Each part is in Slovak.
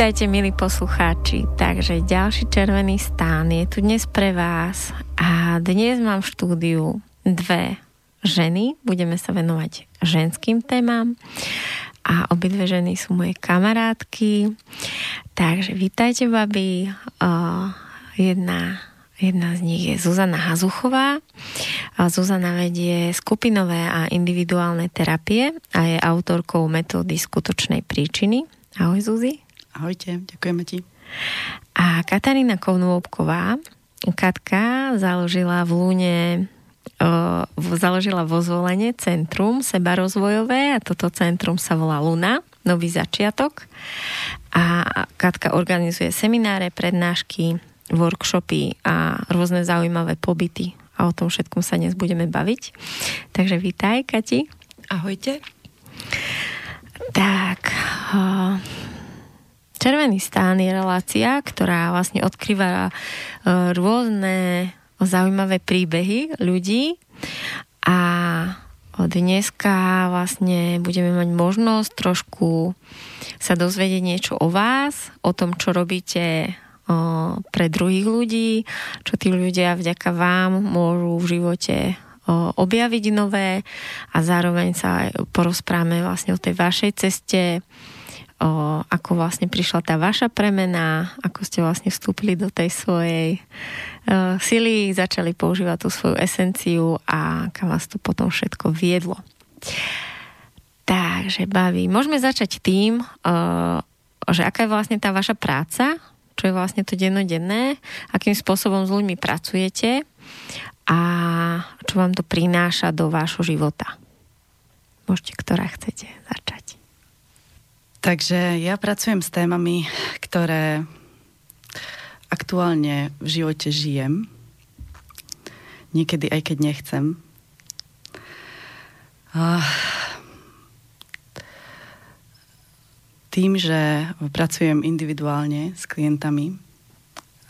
Vítajte, milí poslucháči. Takže ďalší červený stán je tu dnes pre vás a dnes mám v štúdiu dve ženy. Budeme sa venovať ženským témam a obidve ženy sú moje kamarátky. Takže vítajte, babi. Jedna Jedna z nich je Zuzana Hazuchová. Zuzana vedie skupinové a individuálne terapie a je autorkou metódy skutočnej príčiny. Ahoj Zuzi. Ahojte, ďakujeme ti. A Katarína Kovnúbková, Katka založila v Lúne založila vo zvolenie centrum sebarozvojové a toto centrum sa volá Luna, nový začiatok. A Katka organizuje semináre, prednášky, workshopy a rôzne zaujímavé pobyty a o tom všetkom sa dnes budeme baviť. Takže vítaj, Kati. Ahojte. Tak, Červený stán je relácia, ktorá vlastne odkrýva e, rôzne zaujímavé príbehy ľudí. A dneska vlastne budeme mať možnosť trošku sa dozvedieť niečo o vás, o tom, čo robíte pre druhých ľudí, čo tí ľudia vďaka vám môžu v živote objaviť nové. A zároveň sa aj porozprávame vlastne o tej vašej ceste, o, ako vlastne prišla tá vaša premena, ako ste vlastne vstúpili do tej svojej uh, sily, začali používať tú svoju esenciu a kam vás to potom všetko viedlo. Takže baví. Môžeme začať tým, uh, že aká je vlastne tá vaša práca, čo je vlastne to dennodenné, akým spôsobom s ľuďmi pracujete a čo vám to prináša do vášho života. Môžete, ktorá chcete začať. Takže ja pracujem s témami, ktoré aktuálne v živote žijem. Niekedy aj keď nechcem. A tým, že pracujem individuálne s klientami,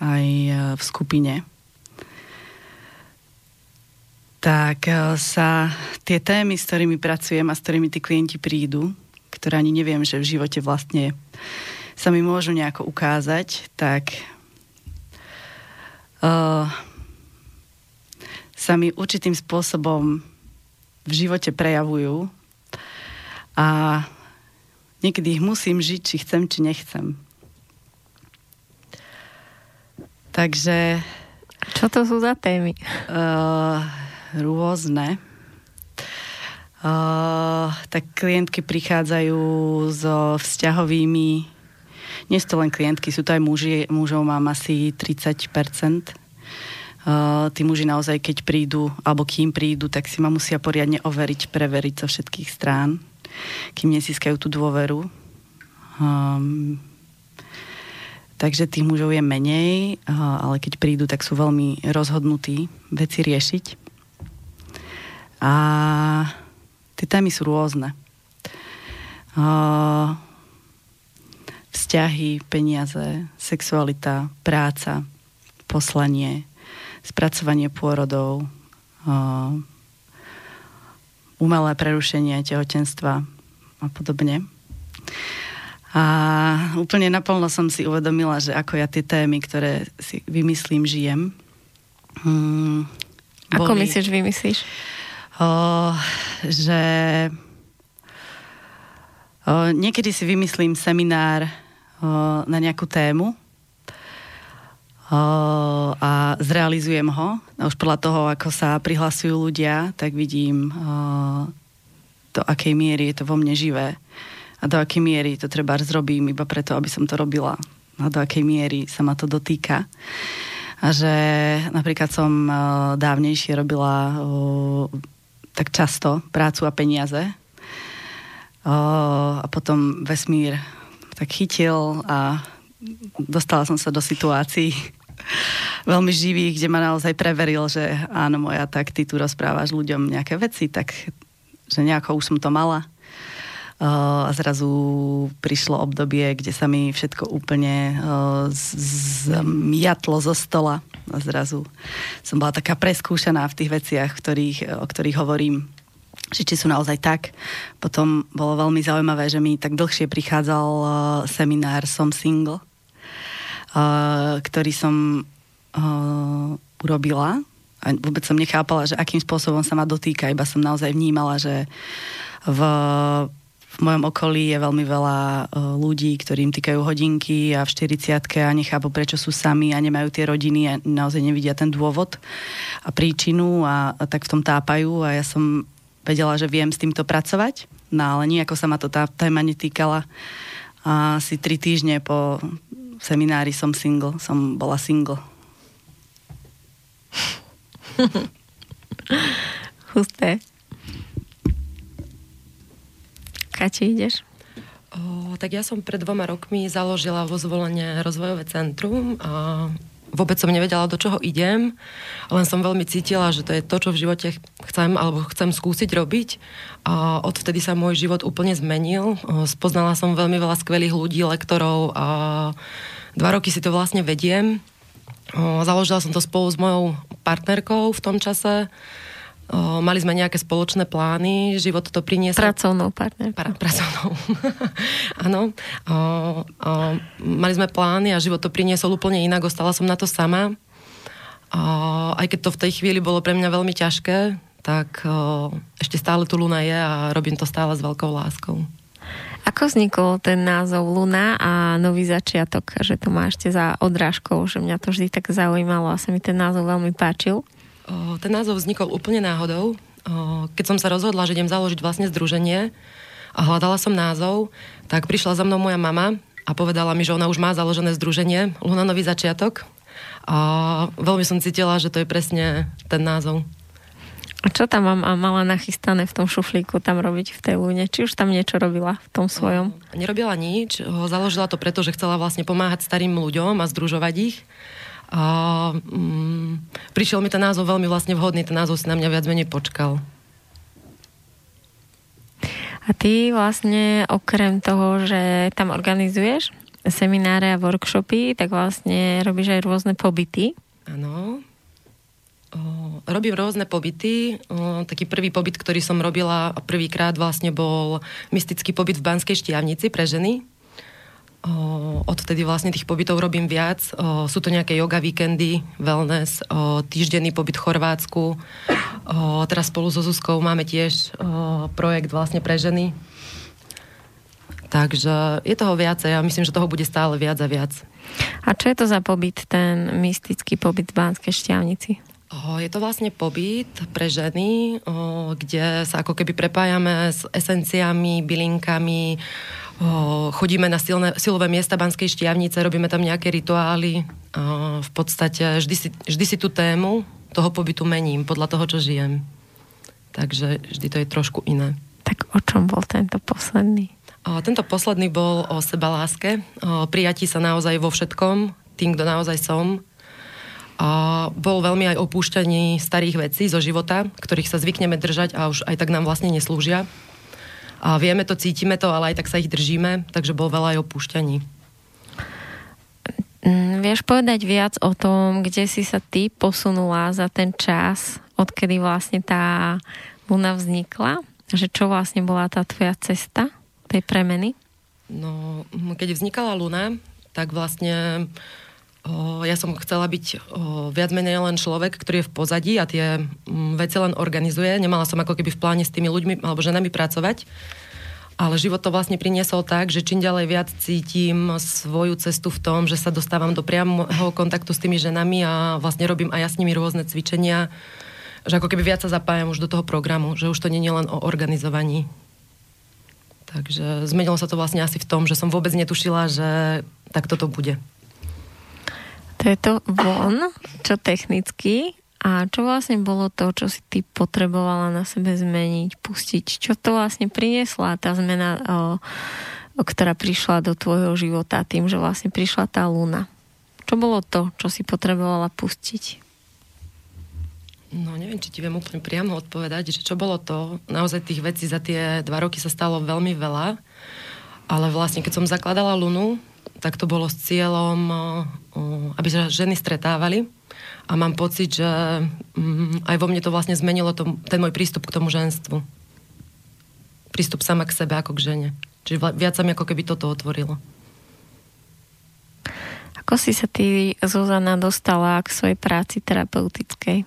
aj e, v skupine, tak e, sa tie témy, s ktorými pracujem a s ktorými tí klienti prídu, ktoré ani neviem, že v živote vlastne sa mi môžu nejako ukázať, tak uh, sa mi určitým spôsobom v živote prejavujú a niekedy ich musím žiť, či chcem, či nechcem. Takže... Čo to sú za témy? Uh, rôzne. Uh, tak klientky prichádzajú so vzťahovými, nie sú to len klientky, sú to aj muži, mužov mám asi 30%. Uh, tí muži naozaj, keď prídu, alebo kým prídu, tak si ma musia poriadne overiť, preveriť zo všetkých strán, kým nezískajú tú dôveru. Um, takže tých mužov je menej, uh, ale keď prídu, tak sú veľmi rozhodnutí veci riešiť. A Tie témy sú rôzne. Uh, vzťahy, peniaze, sexualita, práca, poslanie, spracovanie pôrodov, uh, umelé prerušenie tehotenstva a podobne. A úplne naplno som si uvedomila, že ako ja tie témy, ktoré si vymyslím, žijem. Hmm, ako myslíš, vymyslíš? O, že o, niekedy si vymyslím seminár o, na nejakú tému a zrealizujem ho. Už podľa toho, ako sa prihlasujú ľudia, tak vidím do akej miery je to vo mne živé a do akej miery to treba zrobím iba preto, aby som to robila a do akej miery sa ma to dotýka. A že napríklad som dávnejšie robila tak často prácu a peniaze. O, a potom vesmír tak chytil a dostala som sa do situácií veľmi živých, kde ma naozaj preveril, že áno moja, tak ty tu rozprávaš ľuďom nejaké veci, tak že nejako už som to mala. A zrazu prišlo obdobie, kde sa mi všetko úplne zmiatlo zo stola. A zrazu som bola taká preskúšaná v tých veciach, ktorých, o ktorých hovorím že či sú naozaj tak. Potom bolo veľmi zaujímavé, že mi tak dlhšie prichádzal uh, seminár Som single, ktorý som urobila a vôbec som nechápala, že akým spôsobom sa ma dotýka, iba som naozaj vnímala, že v, v mojom okolí je veľmi veľa uh, ľudí, ktorým týkajú hodinky a v 40 a nechápu, prečo sú sami a nemajú tie rodiny a naozaj nevidia ten dôvod a príčinu a, a tak v tom tápajú a ja som vedela, že viem s týmto pracovať, no ale nejako sa ma to tá téma netýkala. A asi tri týždne po seminári som single, som bola single. Husté. Kati, ideš? O, tak ja som pred dvoma rokmi založila vo zvolenie rozvojové centrum a vôbec som nevedela, do čoho idem, len som veľmi cítila, že to je to, čo v živote chcem alebo chcem skúsiť robiť. A odvtedy sa môj život úplne zmenil. Spoznala som veľmi veľa skvelých ľudí, lektorov a dva roky si to vlastne vediem. Založila som to spolu s mojou partnerkou v tom čase O, mali sme nejaké spoločné plány, život to priniesol... Pracovnou partnerkou. Pra, pracovnou. Áno. mali sme plány a život to priniesol úplne inak, ostala som na to sama. O, aj keď to v tej chvíli bolo pre mňa veľmi ťažké, tak o, ešte stále tu Luna je a robím to stále s veľkou láskou. Ako vznikol ten názov Luna a nový začiatok, že to má ešte za odrážkou, že mňa to vždy tak zaujímalo a sa mi ten názov veľmi páčil? Ten názov vznikol úplne náhodou. Keď som sa rozhodla, že idem založiť vlastne združenie a hľadala som názov, tak prišla za mnou moja mama a povedala mi, že ona už má založené združenie Luna Nový začiatok. A veľmi som cítila, že to je presne ten názov. A čo tam mám mala nachystané v tom šuflíku tam robiť v tej lúne? Či už tam niečo robila v tom svojom? Nerobila nič. Založila to preto, že chcela vlastne pomáhať starým ľuďom a združovať ich. A mm, prišiel mi ten názov veľmi vlastne vhodný, ten názov si na mňa viac menej počkal. A ty vlastne okrem toho, že tam organizuješ semináre a workshopy, tak vlastne robíš aj rôzne pobyty. Áno. Robím rôzne pobyty. O, taký prvý pobyt, ktorý som robila prvýkrát vlastne bol mystický pobyt v Banskej Štiavnici pre ženy odtedy vlastne tých pobytov robím viac. Sú to nejaké yoga víkendy, wellness, týždenný pobyt v Chorvátsku. Teraz spolu so Zuzkou máme tiež projekt vlastne pre ženy. Takže je toho viacej a myslím, že toho bude stále viac a viac. A čo je to za pobyt, ten mystický pobyt v Banskej šťavnici? Je to vlastne pobyt pre ženy, kde sa ako keby prepájame s esenciami, bylinkami, chodíme na silné, silové miesta Banskej štiavnice, robíme tam nejaké rituály. V podstate vždy si, vždy si tú tému toho pobytu mením podľa toho, čo žijem. Takže vždy to je trošku iné. Tak o čom bol tento posledný? Tento posledný bol o sebaláske, o prijatí sa naozaj vo všetkom, tým, kto naozaj som. A bol veľmi aj opúšťaní starých vecí zo života, ktorých sa zvykneme držať a už aj tak nám vlastne neslúžia. A vieme to, cítime to, ale aj tak sa ich držíme, takže bol veľa aj opúšťaní. Mm, vieš povedať viac o tom, kde si sa ty posunula za ten čas, odkedy vlastne tá luna vznikla? Že čo vlastne bola tá tvoja cesta tej premeny? No, keď vznikala luna, tak vlastne o, ja som chcela byť viac menej len človek, ktorý je v pozadí a tie m, veci len organizuje. Nemala som ako keby v pláne s tými ľuďmi alebo ženami pracovať. Ale život to vlastne priniesol tak, že čím ďalej viac cítim svoju cestu v tom, že sa dostávam do priamého kontaktu s tými ženami a vlastne robím aj ja s nimi rôzne cvičenia, že ako keby viac sa zapájam už do toho programu, že už to nie je len o organizovaní. Takže zmenilo sa to vlastne asi v tom, že som vôbec netušila, že takto to bude. To je to von, čo technicky. A čo vlastne bolo to, čo si ty potrebovala na sebe zmeniť, pustiť? Čo to vlastne priniesla tá zmena, o, o, ktorá prišla do tvojho života tým, že vlastne prišla tá luna? Čo bolo to, čo si potrebovala pustiť? No neviem, či ti viem úplne priamo odpovedať, že čo bolo to. Naozaj tých vecí za tie dva roky sa stalo veľmi veľa, ale vlastne keď som zakladala Lunu, tak to bolo s cieľom, aby sa ženy stretávali a mám pocit, že mm, aj vo mne to vlastne zmenilo to, ten môj prístup k tomu ženstvu. Prístup sama k sebe ako k žene. Čiže viac sa mi ako keby toto otvorilo. Ako si sa ty, Zuzana, dostala k svojej práci terapeutickej?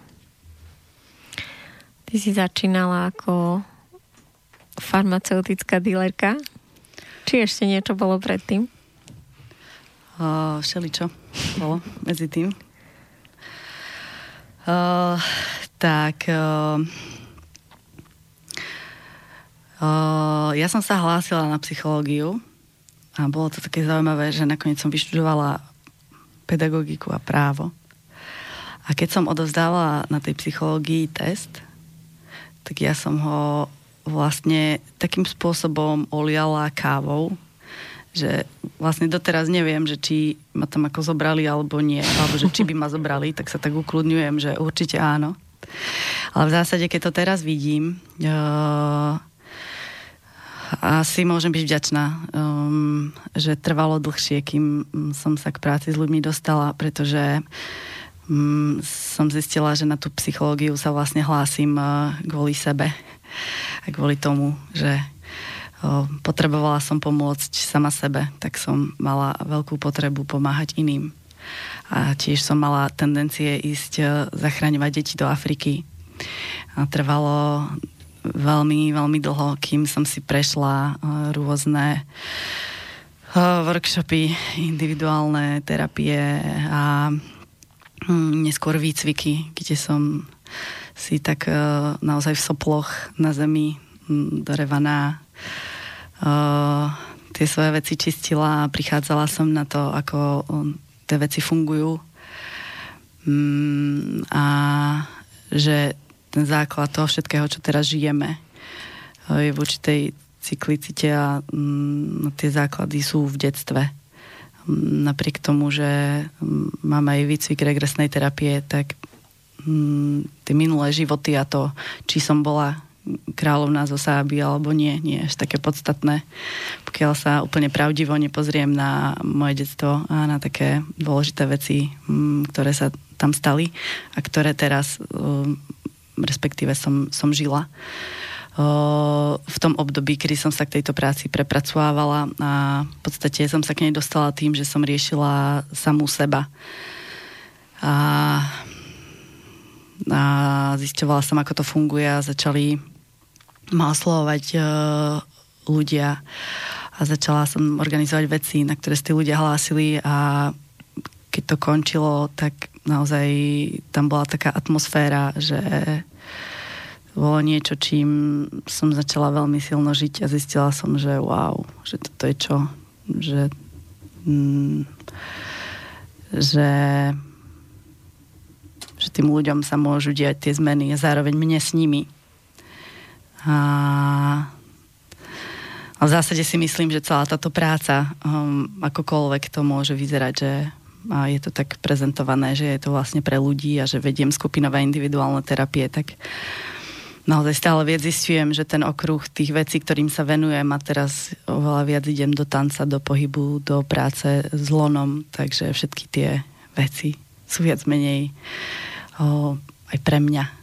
Ty si začínala ako farmaceutická dílerka? Či ešte niečo bolo predtým? Uh, všeličo bolo medzi tým. Uh, tak uh, uh, ja som sa hlásila na psychológiu a bolo to také zaujímavé, že nakoniec som vyštudovala pedagogiku a právo. A keď som odovzdala na tej psychológii test, tak ja som ho vlastne takým spôsobom oliala kávou, že vlastne doteraz neviem, že či ma tam ako zobrali alebo nie, alebo že či by ma zobrali, tak sa tak ukludňujem, že určite áno. Ale v zásade, keď to teraz vidím, uh, asi môžem byť vďačná, um, že trvalo dlhšie, kým som sa k práci s ľuďmi dostala, pretože um, som zistila, že na tú psychológiu sa vlastne hlásim uh, kvôli sebe a kvôli tomu, že potrebovala som pomôcť sama sebe, tak som mala veľkú potrebu pomáhať iným. A tiež som mala tendencie ísť e, zachraňovať deti do Afriky. A trvalo veľmi, veľmi dlho, kým som si prešla e, rôzne e, workshopy, individuálne terapie a hm, neskôr výcviky, kde som si tak naozaj v soploch na zemi uh, tie svoje veci čistila a prichádzala som na to, ako um, tie veci fungujú. Um, a že ten základ toho všetkého, čo teraz žijeme, uh, je v určitej cyklicite a um, tie základy sú v detstve. Um, napriek tomu, že um, mám aj výcvik regresnej terapie, tak tie minulé životy a to, či som bola kráľovná zo Sáby alebo nie, nie je až také podstatné. Pokiaľ sa úplne pravdivo nepozriem na moje detstvo a na také dôležité veci, mm, ktoré sa tam stali a ktoré teraz mm, respektíve som, som žila v tom období, kedy som sa k tejto práci prepracovávala a v podstate som sa k nej dostala tým, že som riešila samú seba. A, a zisťovala som, ako to funguje a začali ma uh, ľudia. A začala som organizovať veci, na ktoré ste ľudia hlásili a keď to končilo, tak naozaj tam bola taká atmosféra, že bolo niečo, čím som začala veľmi silno žiť a zistila som, že wow, že toto je čo, že mm, že že tým ľuďom sa môžu diať tie zmeny a zároveň mne s nimi a, v zásade si myslím, že celá táto práca, um, akokoľvek to môže vyzerať, že a je to tak prezentované, že je to vlastne pre ľudí a že vediem skupinové individuálne terapie, tak naozaj stále viac zistujem, že ten okruh tých vecí, ktorým sa venujem a teraz oveľa viac idem do tanca, do pohybu, do práce s lonom, takže všetky tie veci sú viac menej o, aj pre mňa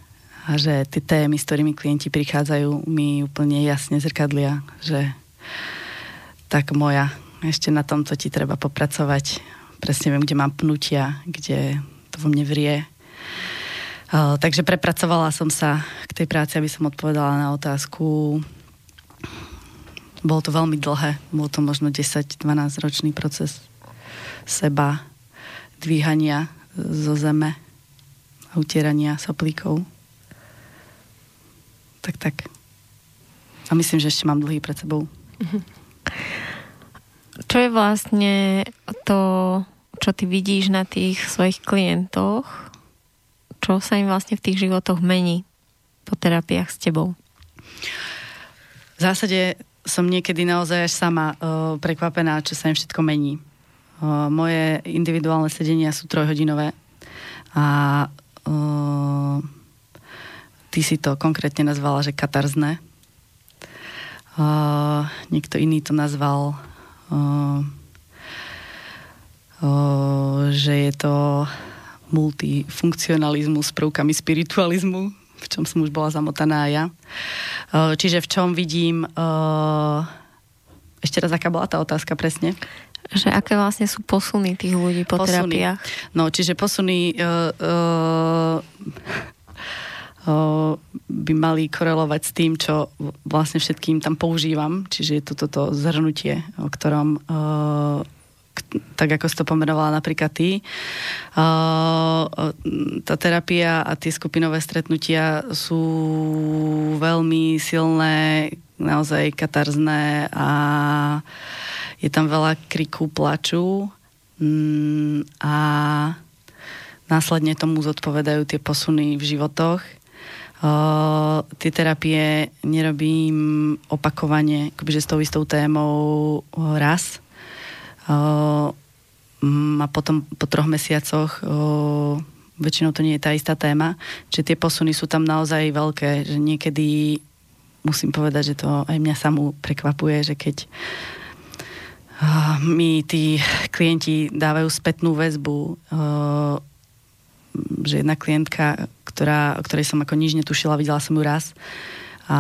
a že tie témy, s ktorými klienti prichádzajú, mi úplne jasne zrkadlia, že tak moja, ešte na tomto ti treba popracovať. Presne viem, kde mám pnutia, kde to vo mne vrie. Takže prepracovala som sa k tej práci, aby som odpovedala na otázku. Bolo to veľmi dlhé, bolo to možno 10-12 ročný proces seba, dvíhania zo zeme a utierania soplíkov tak, tak. A myslím, že ešte mám dlhý pred sebou. Čo je vlastne to, čo ty vidíš na tých svojich klientoch? Čo sa im vlastne v tých životoch mení po terapiách s tebou? V zásade som niekedy naozaj až sama uh, prekvapená, čo sa im všetko mení. Uh, moje individuálne sedenia sú trojhodinové a uh, ty si to konkrétne nazvala, že katarzné. Uh, niekto iný to nazval, uh, uh, že je to multifunkcionalizmus s prvkami spiritualizmu, v čom som už bola zamotaná ja. Uh, čiže v čom vidím... Uh, ešte raz, aká bola tá otázka presne? Že aké vlastne sú posuny tých ľudí po posuny. terapiách? No, čiže posuny... Uh, uh, by mali korelovať s tým, čo vlastne všetkým tam používam. Čiže je to toto zhrnutie, o ktorom tak ako si to pomenovala napríklad ty. Tá terapia a tie skupinové stretnutia sú veľmi silné, naozaj katarzné a je tam veľa kriku, plaču mm, a následne tomu zodpovedajú tie posuny v životoch Uh, tie terapie nerobím opakovane, akoby, že s tou istou témou raz. Uh, a potom po troch mesiacoch uh, väčšinou to nie je tá istá téma. Čiže tie posuny sú tam naozaj veľké, že niekedy musím povedať, že to aj mňa samú prekvapuje, že keď uh, mi tí klienti dávajú spätnú väzbu, uh, že jedna klientka, ktorá, ktorej som ako nič netušila, videla som ju raz a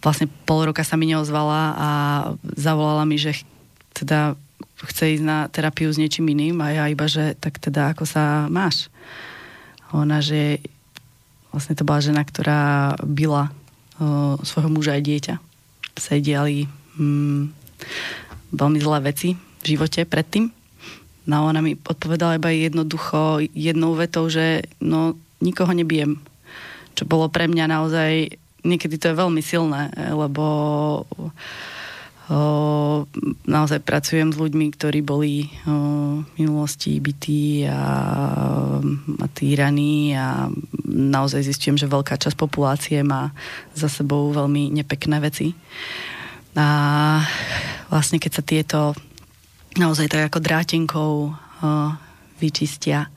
vlastne pol roka sa mi neozvala a zavolala mi, že teda chce ísť na terapiu s niečím iným a ja iba, že tak teda ako sa máš? Ona, že vlastne to bola žena, ktorá byla o, svojho muža aj dieťa. Sa jej diali mm, veľmi zlé veci v živote predtým No ona mi odpovedala iba jednoducho jednou vetou, že no nikoho nebijem. Čo bolo pre mňa naozaj, niekedy to je veľmi silné, lebo o, naozaj pracujem s ľuďmi, ktorí boli o, v minulosti bytí a, a týraní a naozaj zistujem, že veľká časť populácie má za sebou veľmi nepekné veci. A vlastne keď sa tieto naozaj tak ako drátinkou uh, vyčistia,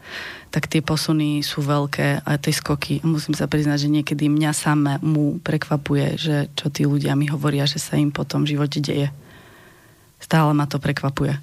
tak tie posuny sú veľké a tie skoky. Musím sa priznať, že niekedy mňa samé mu prekvapuje, že čo tí ľudia mi hovoria, že sa im po tom živote deje. Stále ma to prekvapuje.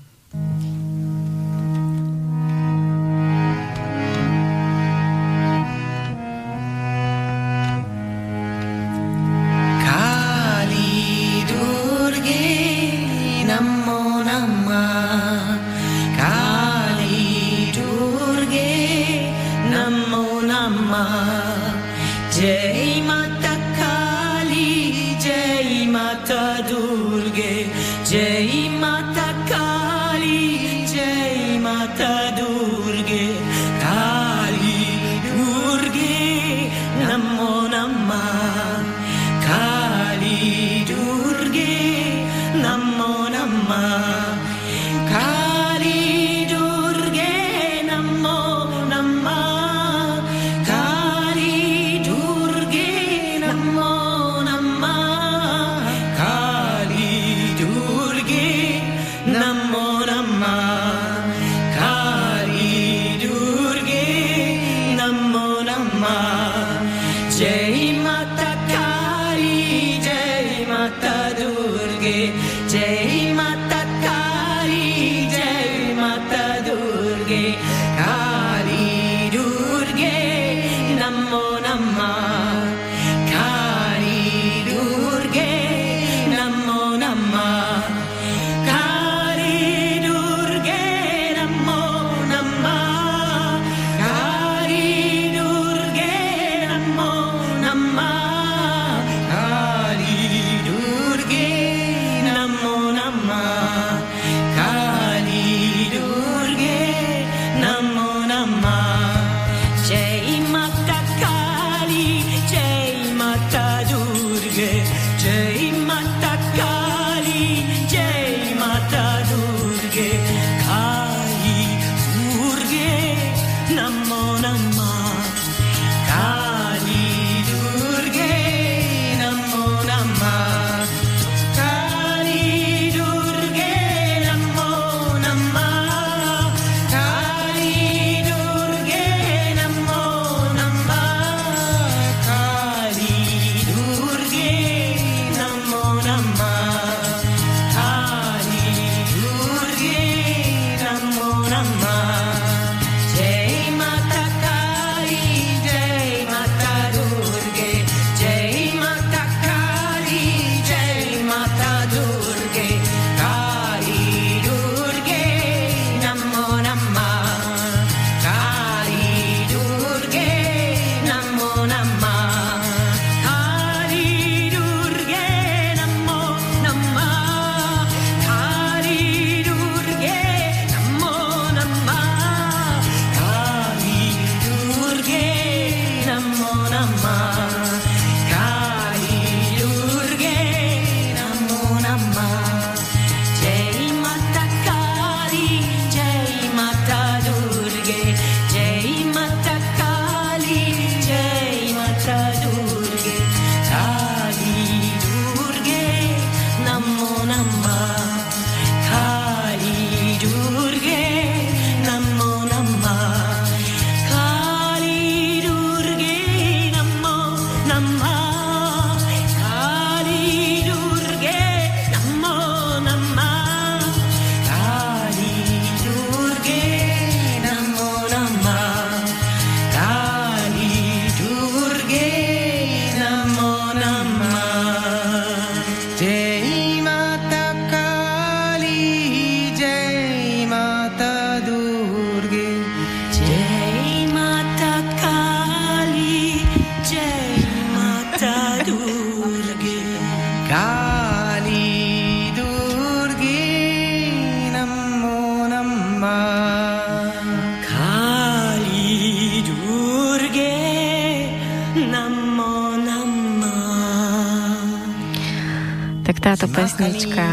Pesnička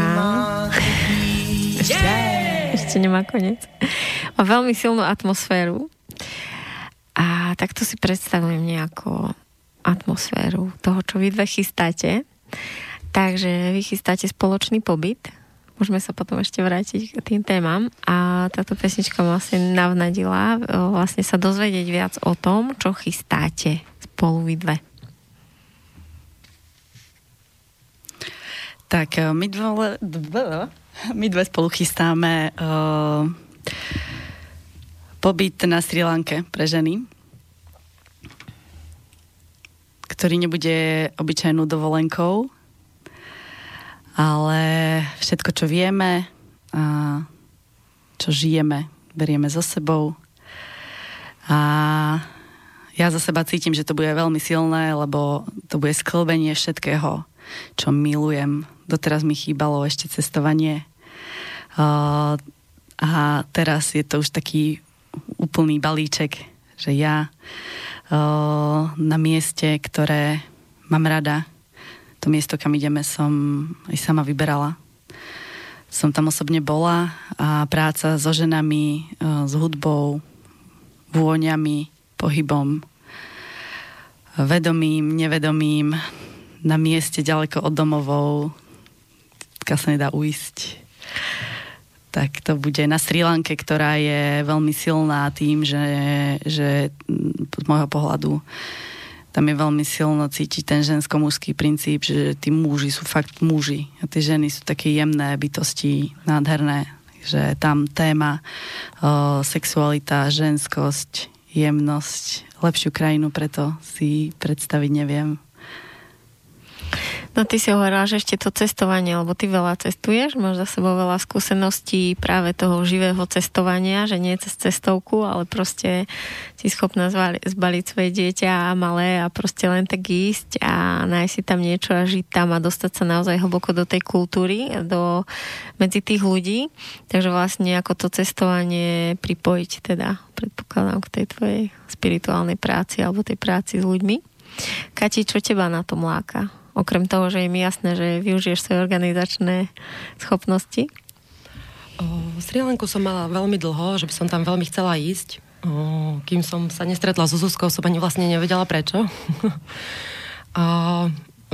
ešte, ešte nemá koniec. Má veľmi silnú atmosféru a takto si predstavujem nejakú atmosféru toho, čo vy dve chystáte. Takže vy chystáte spoločný pobyt. Môžeme sa potom ešte vrátiť k tým témam. A táto pesnička ma vlastne navnadila vlastne sa dozvedieť viac o tom, čo chystáte spolu vy dve. Tak eh, my dve, dve, my dve spolu chystáme uh, pobyt na Sri Lanke pre ženy, ktorý nebude obyčajnou dovolenkou, ale všetko, čo vieme a čo žijeme, berieme so sebou. A ja za seba cítim, že to bude veľmi silné, lebo to bude sklbenie všetkého, čo milujem. Doteraz mi chýbalo ešte cestovanie. Uh, a teraz je to už taký úplný balíček, že ja uh, na mieste, ktoré mám rada, to miesto, kam ideme, som aj sama vyberala. Som tam osobne bola a práca so ženami, uh, s hudbou, vôňami, pohybom, vedomým, nevedomým, na mieste ďaleko od domovou, kam sa nedá uísť. Tak to bude na Sri Lanke, ktorá je veľmi silná tým, že, že z môjho pohľadu tam je veľmi silno cítiť ten žensko-mužský princíp, že tí muži sú fakt muži a tie ženy sú také jemné bytosti, nádherné. Že tam téma o, sexualita, ženskosť, jemnosť, lepšiu krajinu preto si predstaviť neviem. No ty si hovorila, ešte to cestovanie, lebo ty veľa cestuješ, máš za sebou veľa skúseností práve toho živého cestovania, že nie cez cestovku, ale proste si schopná zbaliť svoje dieťa a malé a proste len tak ísť a nájsť si tam niečo a žiť tam a dostať sa naozaj hlboko do tej kultúry, do, medzi tých ľudí. Takže vlastne ako to cestovanie pripojiť teda, predpokladám, k tej tvojej spirituálnej práci alebo tej práci s ľuďmi. Kati, čo teba na tom láka? Okrem toho, že je mi jasné, že využiješ svoje organizačné schopnosti? O, Sri Lanku som mala veľmi dlho, že by som tam veľmi chcela ísť. O, kým som sa nestretla so Zuzkou, som ani vlastne nevedela prečo. a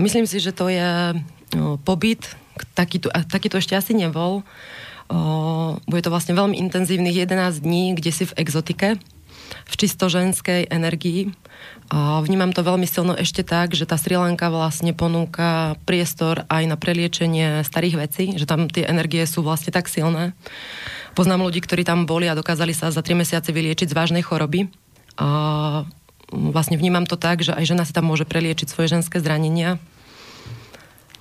myslím si, že to je o, pobyt, taký tu, taký tu ešte asi nebol. O, bude to vlastne veľmi intenzívnych 11 dní, kde si v exotike, v čisto ženskej energii a vnímam to veľmi silno ešte tak, že tá Sri Lanka vlastne ponúka priestor aj na preliečenie starých vecí, že tam tie energie sú vlastne tak silné. Poznám ľudí, ktorí tam boli a dokázali sa za 3 mesiace vyliečiť z vážnej choroby. A vlastne vnímam to tak, že aj žena si tam môže preliečiť svoje ženské zranenia.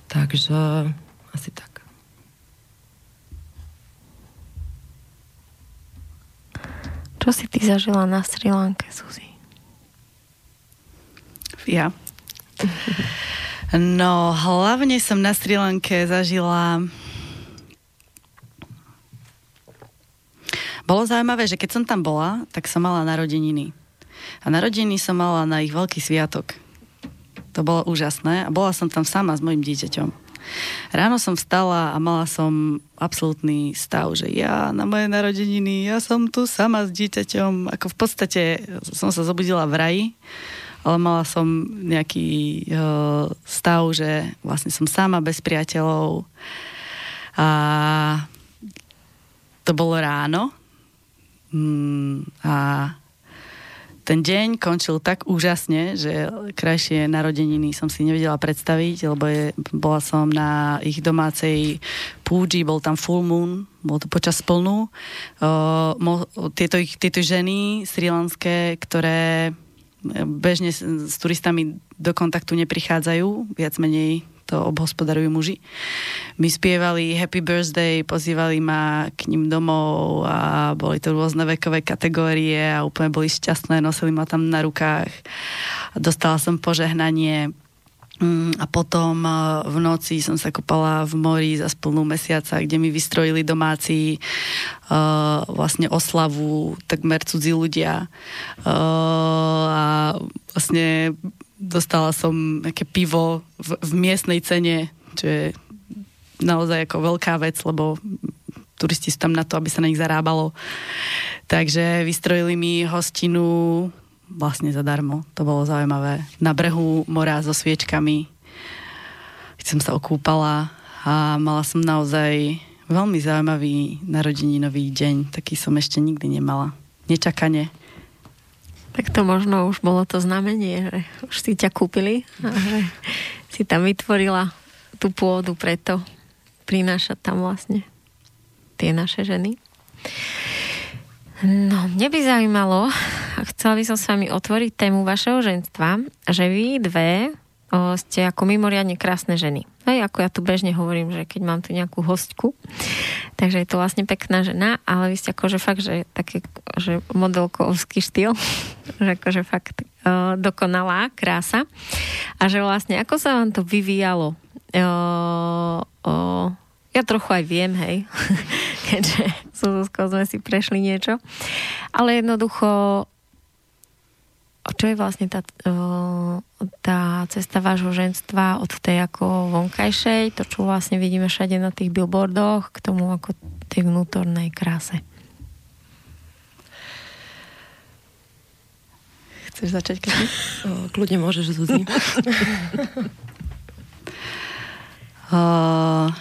Takže asi tak. Čo si ty zažila na Sri Lanke, Suzy? Ja. No, hlavne som na Sri Lanke zažila... Bolo zaujímavé, že keď som tam bola, tak som mala narodeniny. A narodeniny som mala na ich veľký sviatok. To bolo úžasné. A bola som tam sama s mojim dieťaťom. Ráno som vstala a mala som absolútny stav, že ja na moje narodeniny, ja som tu sama s dieťaťom. Ako v podstate som sa zobudila v raji ale mala som nejaký uh, stav, že vlastne som sama bez priateľov a to bolo ráno mm, a ten deň končil tak úžasne, že krajšie narodeniny som si nevedela predstaviť, lebo je, bola som na ich domácej púži, bol tam full moon, bol to počas plnú. Uh, mo, tieto, tieto ženy srilanské, ktoré bežne s, turistami do kontaktu neprichádzajú, viac menej to obhospodarujú muži. My spievali Happy Birthday, pozývali ma k ním domov a boli to rôzne vekové kategórie a úplne boli šťastné, nosili ma tam na rukách. Dostala som požehnanie a potom e, v noci som sa kopala v mori za splnú mesiaca, kde mi vystrojili domáci uh, vlastne oslavu, takmer cudzí ľudia. Uh, a vlastne dostala som nejaké pivo v, v miestnej cene, čo je naozaj ako veľká vec, lebo turisti sú tam na to, aby sa na nich zarábalo. Takže vystrojili mi hostinu vlastne zadarmo. To bolo zaujímavé. Na brehu mora so sviečkami. Keď som sa okúpala a mala som naozaj veľmi zaujímavý narodeninový deň. Taký som ešte nikdy nemala. Nečakane. Tak to možno už bolo to znamenie, že už si ťa kúpili a že si tam vytvorila tú pôdu preto prinášať tam vlastne tie naše ženy. No, mne by zaujímalo, chcela by som s vami otvoriť tému vašeho ženstva, že vy dve o, ste ako mimoriadne krásne ženy. Hej, ako ja tu bežne hovorím, že keď mám tu nejakú hostku, takže je to vlastne pekná žena, ale vy ste akože fakt, že také, že modelkovský štýl, že akože fakt o, dokonalá krása. A že vlastne ako sa vám to vyvíjalo? O, o, ja trochu aj viem, hej, keďže s sme si prešli niečo, ale jednoducho čo je vlastne tá, tá cesta vášho ženstva od tej ako vonkajšej, to čo vlastne vidíme všade na tých billboardoch, k tomu ako tej vnútornej kráse. Chceš začať, Kati? Kľudne môžeš, Zuzi. uh,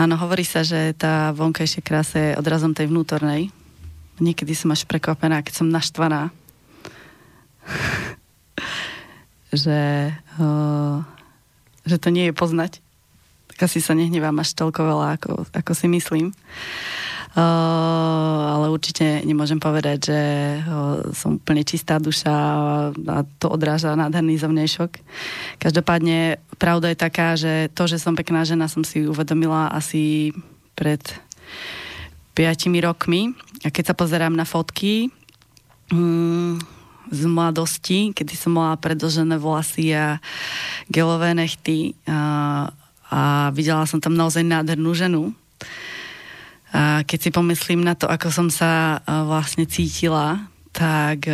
áno, hovorí sa, že tá vonkajšia krása je odrazom tej vnútornej. Niekedy som až prekvapená, keď som naštvaná. že, uh, že to nie je poznať. Tak asi sa nehnevám až toľko veľa, ako, ako si myslím. Uh, ale určite nemôžem povedať, že uh, som úplne čistá duša a to odráža nádherný zovnejšok. Každopádne pravda je taká, že to, že som pekná žena, som si uvedomila asi pred 5 rokmi. A keď sa pozerám na fotky mm, z mladosti, kedy som mala predlžené vlasy a gelové nechty a, a videla som tam naozaj nádhernú ženu. A keď si pomyslím na to, ako som sa vlastne cítila, tak,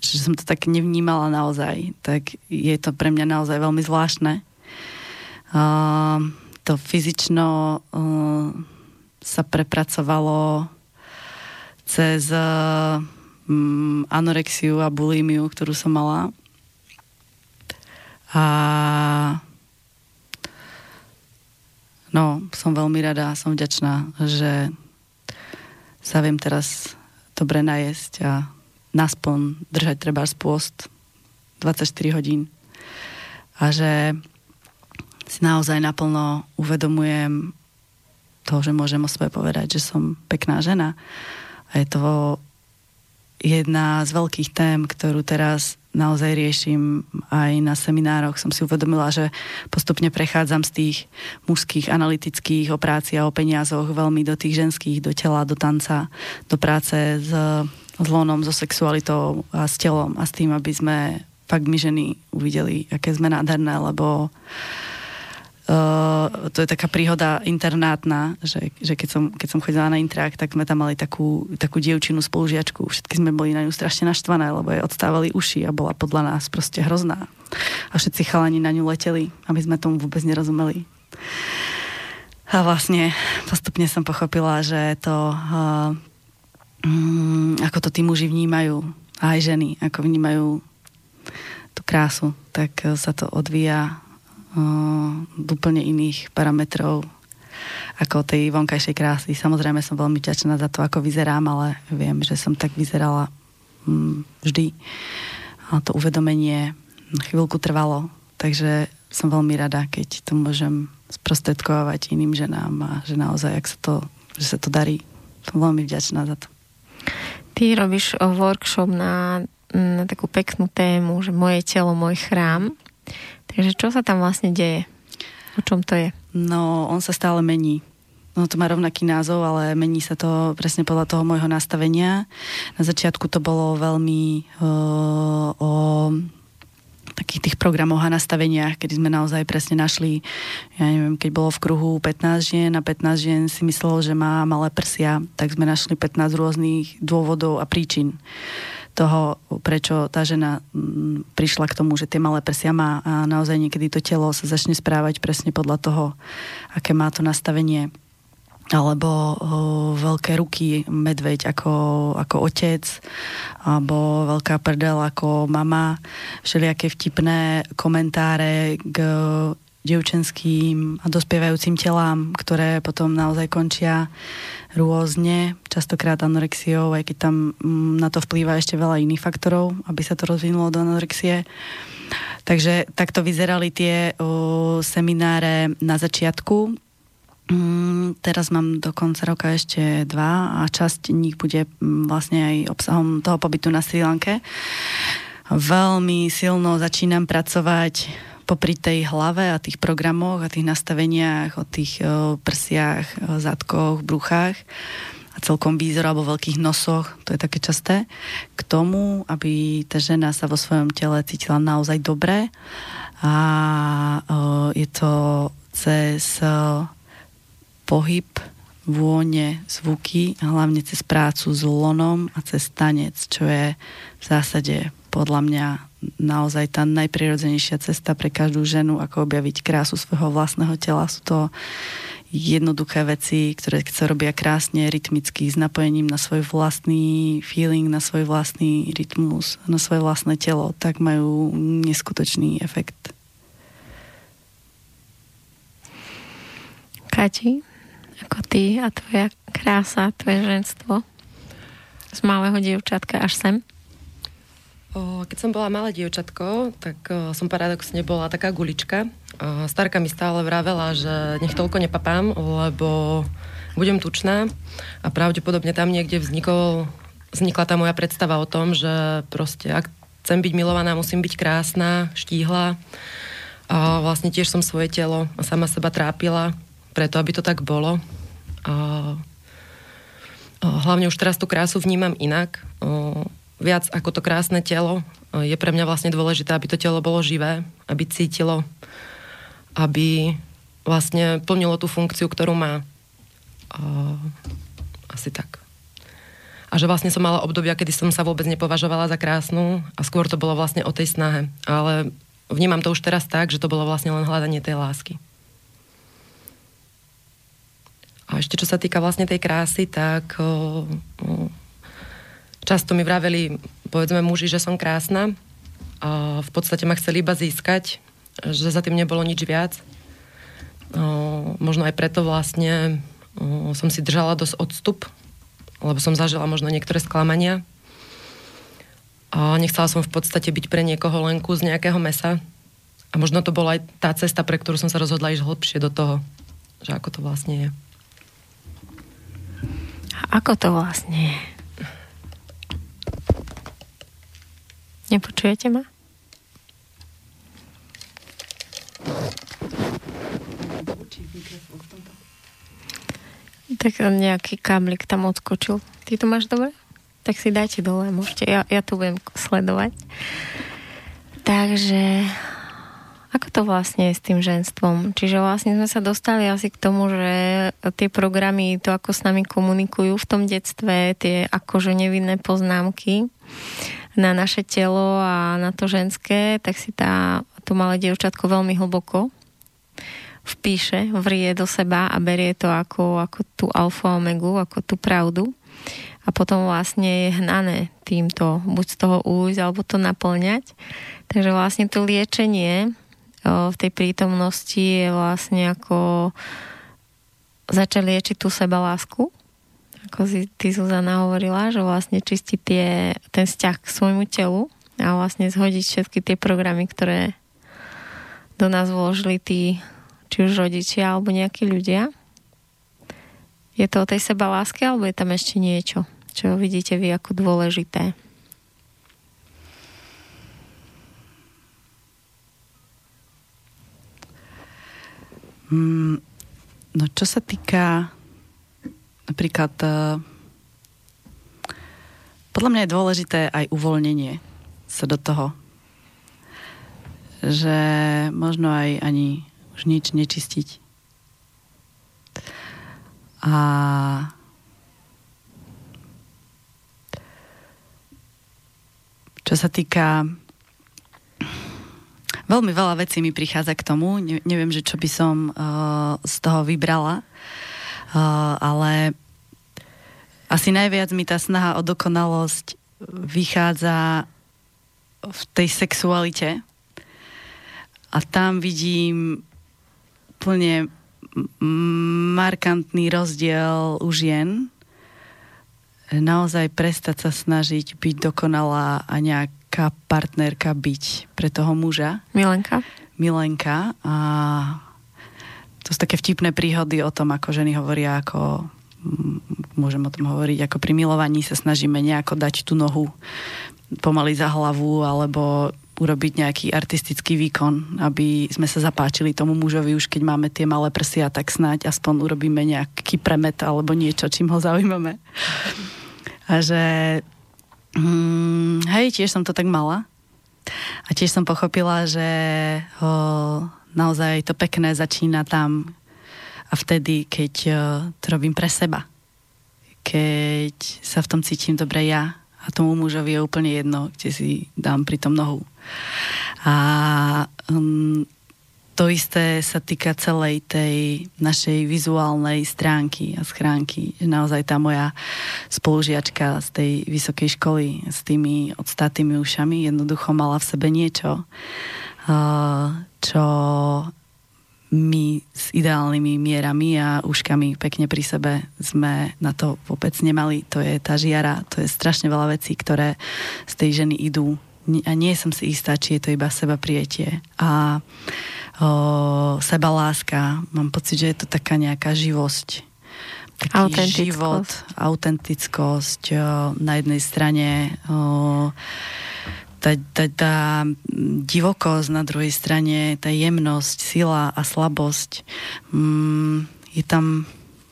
že som to tak nevnímala naozaj, tak je to pre mňa naozaj veľmi zvláštne. To fyzično sa prepracovalo cez um, anorexiu a bulimiu, ktorú som mala. A no, som veľmi rada, som vďačná, že sa viem teraz dobre najesť a naspon držať treba pôst 24 hodín. A že si naozaj naplno uvedomujem toho, že môžem o sebe povedať, že som pekná žena. Je to jedna z veľkých tém, ktorú teraz naozaj riešim aj na seminároch. Som si uvedomila, že postupne prechádzam z tých mužských analytických o práci a o peniazoch veľmi do tých ženských, do tela, do tanca, do práce s, s lonom, so sexualitou a s telom a s tým, aby sme fakt my ženy uvideli, aké sme nádherné, lebo Uh, to je taká príhoda internátna, že, že keď, som, keď som chodila na intrák, tak sme tam mali takú, takú dievčinu spolužiačku. Všetky sme boli na ňu strašne naštvané, lebo jej odstávali uši a bola podľa nás proste hrozná. A všetci chalani na ňu leteli, aby sme tomu vôbec nerozumeli. A vlastne postupne som pochopila, že to, uh, um, ako to tí muži vnímajú, a aj ženy, ako vnímajú tú krásu, tak sa to odvíja úplne iných parametrov ako tej vonkajšej krásy. Samozrejme som veľmi vďačná za to, ako vyzerám, ale viem, že som tak vyzerala mm, vždy. A to uvedomenie chvíľku trvalo, takže som veľmi rada, keď to môžem sprostredkovať iným ženám a že naozaj, ak sa to, že sa to darí. Som veľmi vďačná za to. Ty robíš workshop na, na takú peknú tému, že moje telo, môj chrám. Takže čo sa tam vlastne deje? O čom to je? No, on sa stále mení. No to má rovnaký názov, ale mení sa to presne podľa toho môjho nastavenia. Na začiatku to bolo veľmi uh, o takých tých programoch a nastaveniach, kedy sme naozaj presne našli, ja neviem, keď bolo v kruhu 15 žien a 15 žien si myslelo, že má malé prsia, tak sme našli 15 rôznych dôvodov a príčin toho, prečo tá žena mm, prišla k tomu, že tie malé prsia má. A naozaj niekedy to telo sa začne správať presne podľa toho, aké má to nastavenie alebo veľké ruky medveď ako, ako otec, alebo veľká prdel ako mama, všelijaké vtipné komentáre k dievčenským a dospievajúcim telám, ktoré potom naozaj končia rôzne, častokrát anorexiou, aj keď tam mm, na to vplýva ešte veľa iných faktorov, aby sa to rozvinulo do anorexie. Takže takto vyzerali tie o, semináre na začiatku teraz mám do konca roka ešte dva a časť nich bude mm, vlastne aj obsahom toho pobytu na Sri Lanke. Veľmi silno začínam pracovať popri tej hlave a tých programoch a tých nastaveniach o tých prsiach, zadkoch, bruchách a celkom výzor alebo veľkých nosoch, to je také časté, k tomu, aby tá žena sa vo svojom tele cítila naozaj dobre a je to cez pohyb, vône, zvuky, hlavne cez prácu s lonom a cez tanec, čo je v zásade podľa mňa naozaj tá najprirodzenejšia cesta pre každú ženu, ako objaviť krásu svojho vlastného tela. Sú to jednoduché veci, ktoré sa robia krásne, rytmicky, s napojením na svoj vlastný feeling, na svoj vlastný rytmus, na svoje vlastné telo, tak majú neskutočný efekt. Kati, ako ty a tvoja krása, tvoje ženstvo z malého dievčatka až sem? Keď som bola malé dievčatko, tak som paradoxne bola taká gulička. Starka mi stále vravela, že nech toľko nepapám, lebo budem tučná a pravdepodobne tam niekde vznikol, vznikla tá moja predstava o tom, že proste ak chcem byť milovaná, musím byť krásna, štíhla. A vlastne tiež som svoje telo a sama seba trápila preto, aby to tak bolo. A, hlavne už teraz tú krásu vnímam inak. Viac ako to krásne telo je pre mňa vlastne dôležité, aby to telo bolo živé, aby cítilo, aby vlastne plnilo tú funkciu, ktorú má. Asi tak. A že vlastne som mala obdobia, kedy som sa vôbec nepovažovala za krásnu a skôr to bolo vlastne o tej snahe. Ale vnímam to už teraz tak, že to bolo vlastne len hľadanie tej lásky. A ešte čo sa týka vlastne tej krásy, tak často mi vraveli, povedzme muži, že som krásna a v podstate ma chceli iba získať, že za tým nebolo nič viac. Možno aj preto vlastne som si držala dosť odstup, lebo som zažila možno niektoré sklamania. A nechcela som v podstate byť pre niekoho len kus nejakého mesa. A možno to bola aj tá cesta, pre ktorú som sa rozhodla ísť hlbšie do toho, že ako to vlastne je. Ako to vlastne je? Nepočujete ma? Tak nejaký káblik tam odskočil. Ty to máš dobre? Tak si dajte dole, môžete. Ja, ja tu budem sledovať. Takže ako to vlastne je s tým ženstvom? Čiže vlastne sme sa dostali asi k tomu, že tie programy, to ako s nami komunikujú v tom detstve, tie akože nevinné poznámky na naše telo a na to ženské, tak si tá, to malé dievčatko veľmi hlboko vpíše, vrie do seba a berie to ako, ako tú alfa omegu, ako tú pravdu a potom vlastne je hnané týmto, buď z toho újsť, alebo to naplňať. Takže vlastne to liečenie v tej prítomnosti je vlastne ako začať liečiť tú sebalásku, ako si ty Zuzana hovorila, že vlastne čistiť tie, ten vzťah k svojmu telu a vlastne zhodiť všetky tie programy, ktoré do nás vložili tí, či už rodičia alebo nejakí ľudia. Je to o tej sebaláske alebo je tam ešte niečo, čo vidíte vy ako dôležité? Mm, no čo sa týka napríklad uh, podľa mňa je dôležité aj uvoľnenie sa do toho. Že možno aj ani už nič nečistiť. A čo sa týka Veľmi veľa vecí mi prichádza k tomu. Ne, neviem, že čo by som uh, z toho vybrala. Uh, ale asi najviac mi tá snaha o dokonalosť vychádza v tej sexualite. A tam vidím plne markantný rozdiel u žien. Naozaj prestať sa snažiť byť dokonalá a nejak taká partnerka byť pre toho muža. Milenka. Milenka. A to sú také vtipné príhody o tom, ako ženy hovoria, ako môžem o tom hovoriť, ako pri milovaní sa snažíme nejako dať tú nohu pomaly za hlavu, alebo urobiť nejaký artistický výkon, aby sme sa zapáčili tomu mužovi, už keď máme tie malé prsia, tak snáď aspoň urobíme nejaký premet alebo niečo, čím ho zaujímame. A že Mm, hej, tiež som to tak mala. A tiež som pochopila, že ho, naozaj to pekné začína tam a vtedy, keď o, to robím pre seba. Keď sa v tom cítim dobre ja a tomu mužovi je úplne jedno, kde si dám pri tom nohu. A um, to isté sa týka celej tej našej vizuálnej stránky a schránky. Naozaj tá moja spolužiačka z tej vysokej školy s tými odstatými ušami jednoducho mala v sebe niečo, čo my s ideálnymi mierami a uškami pekne pri sebe sme na to vôbec nemali. To je tá žiara, to je strašne veľa vecí, ktoré z tej ženy idú a nie som si istá, či je to iba seba prijetie. A sebaláska. Mám pocit, že je to taká nejaká živosť. Taký autentickosť. život, autentickosť. O, na jednej strane o, tá, tá, tá divokosť, na druhej strane tá jemnosť, sila a slabosť. Mm, je tam,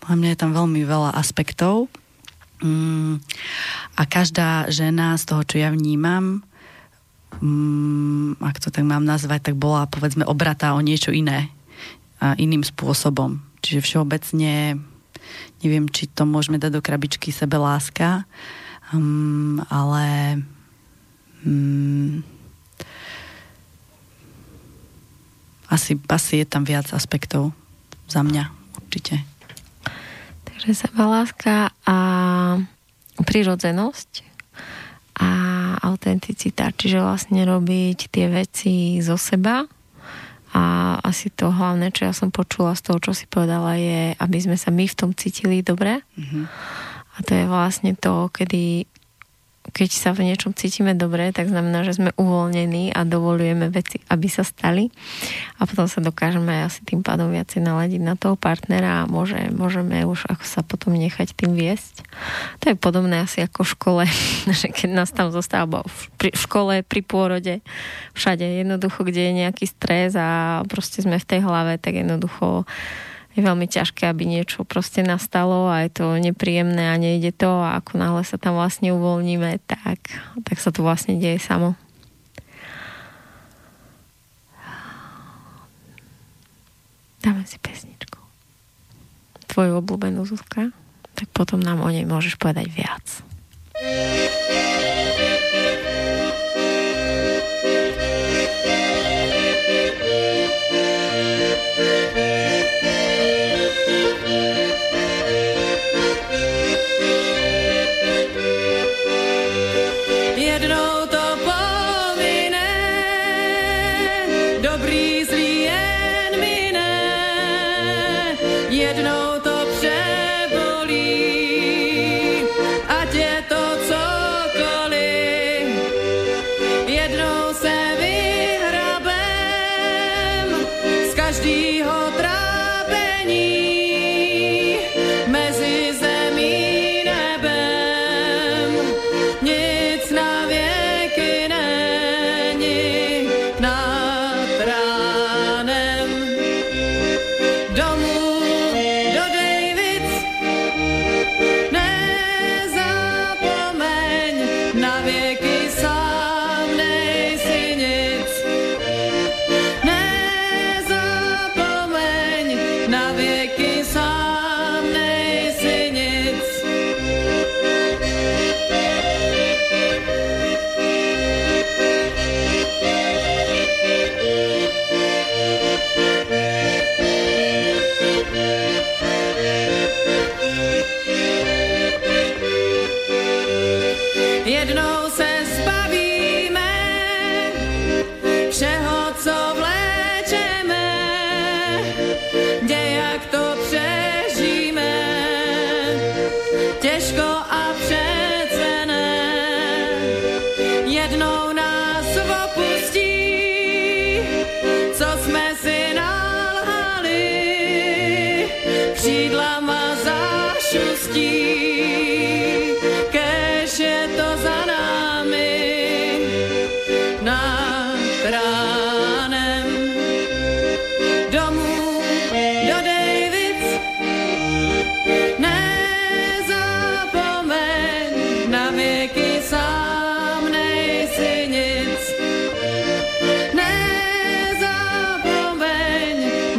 a mňa je tam veľmi veľa aspektov. Mm, a každá žena z toho, čo ja vnímam, mm, ak to tak mám nazvať, tak bola povedzme obratá o niečo iné a iným spôsobom. Čiže všeobecne neviem, či to môžeme dať do krabičky sebe láska, um, ale um, asi, asi je tam viac aspektov za mňa, určite. Takže seba láska a prirodzenosť a autenticita, čiže vlastne robiť tie veci zo seba a asi to hlavné, čo ja som počula z toho, čo si povedala, je, aby sme sa my v tom cítili dobre. Mm-hmm. A to je vlastne to, kedy keď sa v niečom cítime dobre, tak znamená, že sme uvoľnení a dovolujeme veci, aby sa stali. A potom sa dokážeme asi tým pádom viacej naladiť na toho partnera a môže, môžeme už ako sa potom nechať tým viesť. To je podobné asi ako v škole, že keď nás tam zostáva v škole, pri pôrode, všade jednoducho, kde je nejaký stres a proste sme v tej hlave, tak jednoducho je veľmi ťažké, aby niečo proste nastalo a je to nepríjemné a nejde to a ako náhle sa tam vlastne uvoľníme, tak, tak sa to vlastne deje samo. Dáme si pesničku. Tvoju obľúbenú Zuzka. Tak potom nám o nej môžeš povedať viac. jednou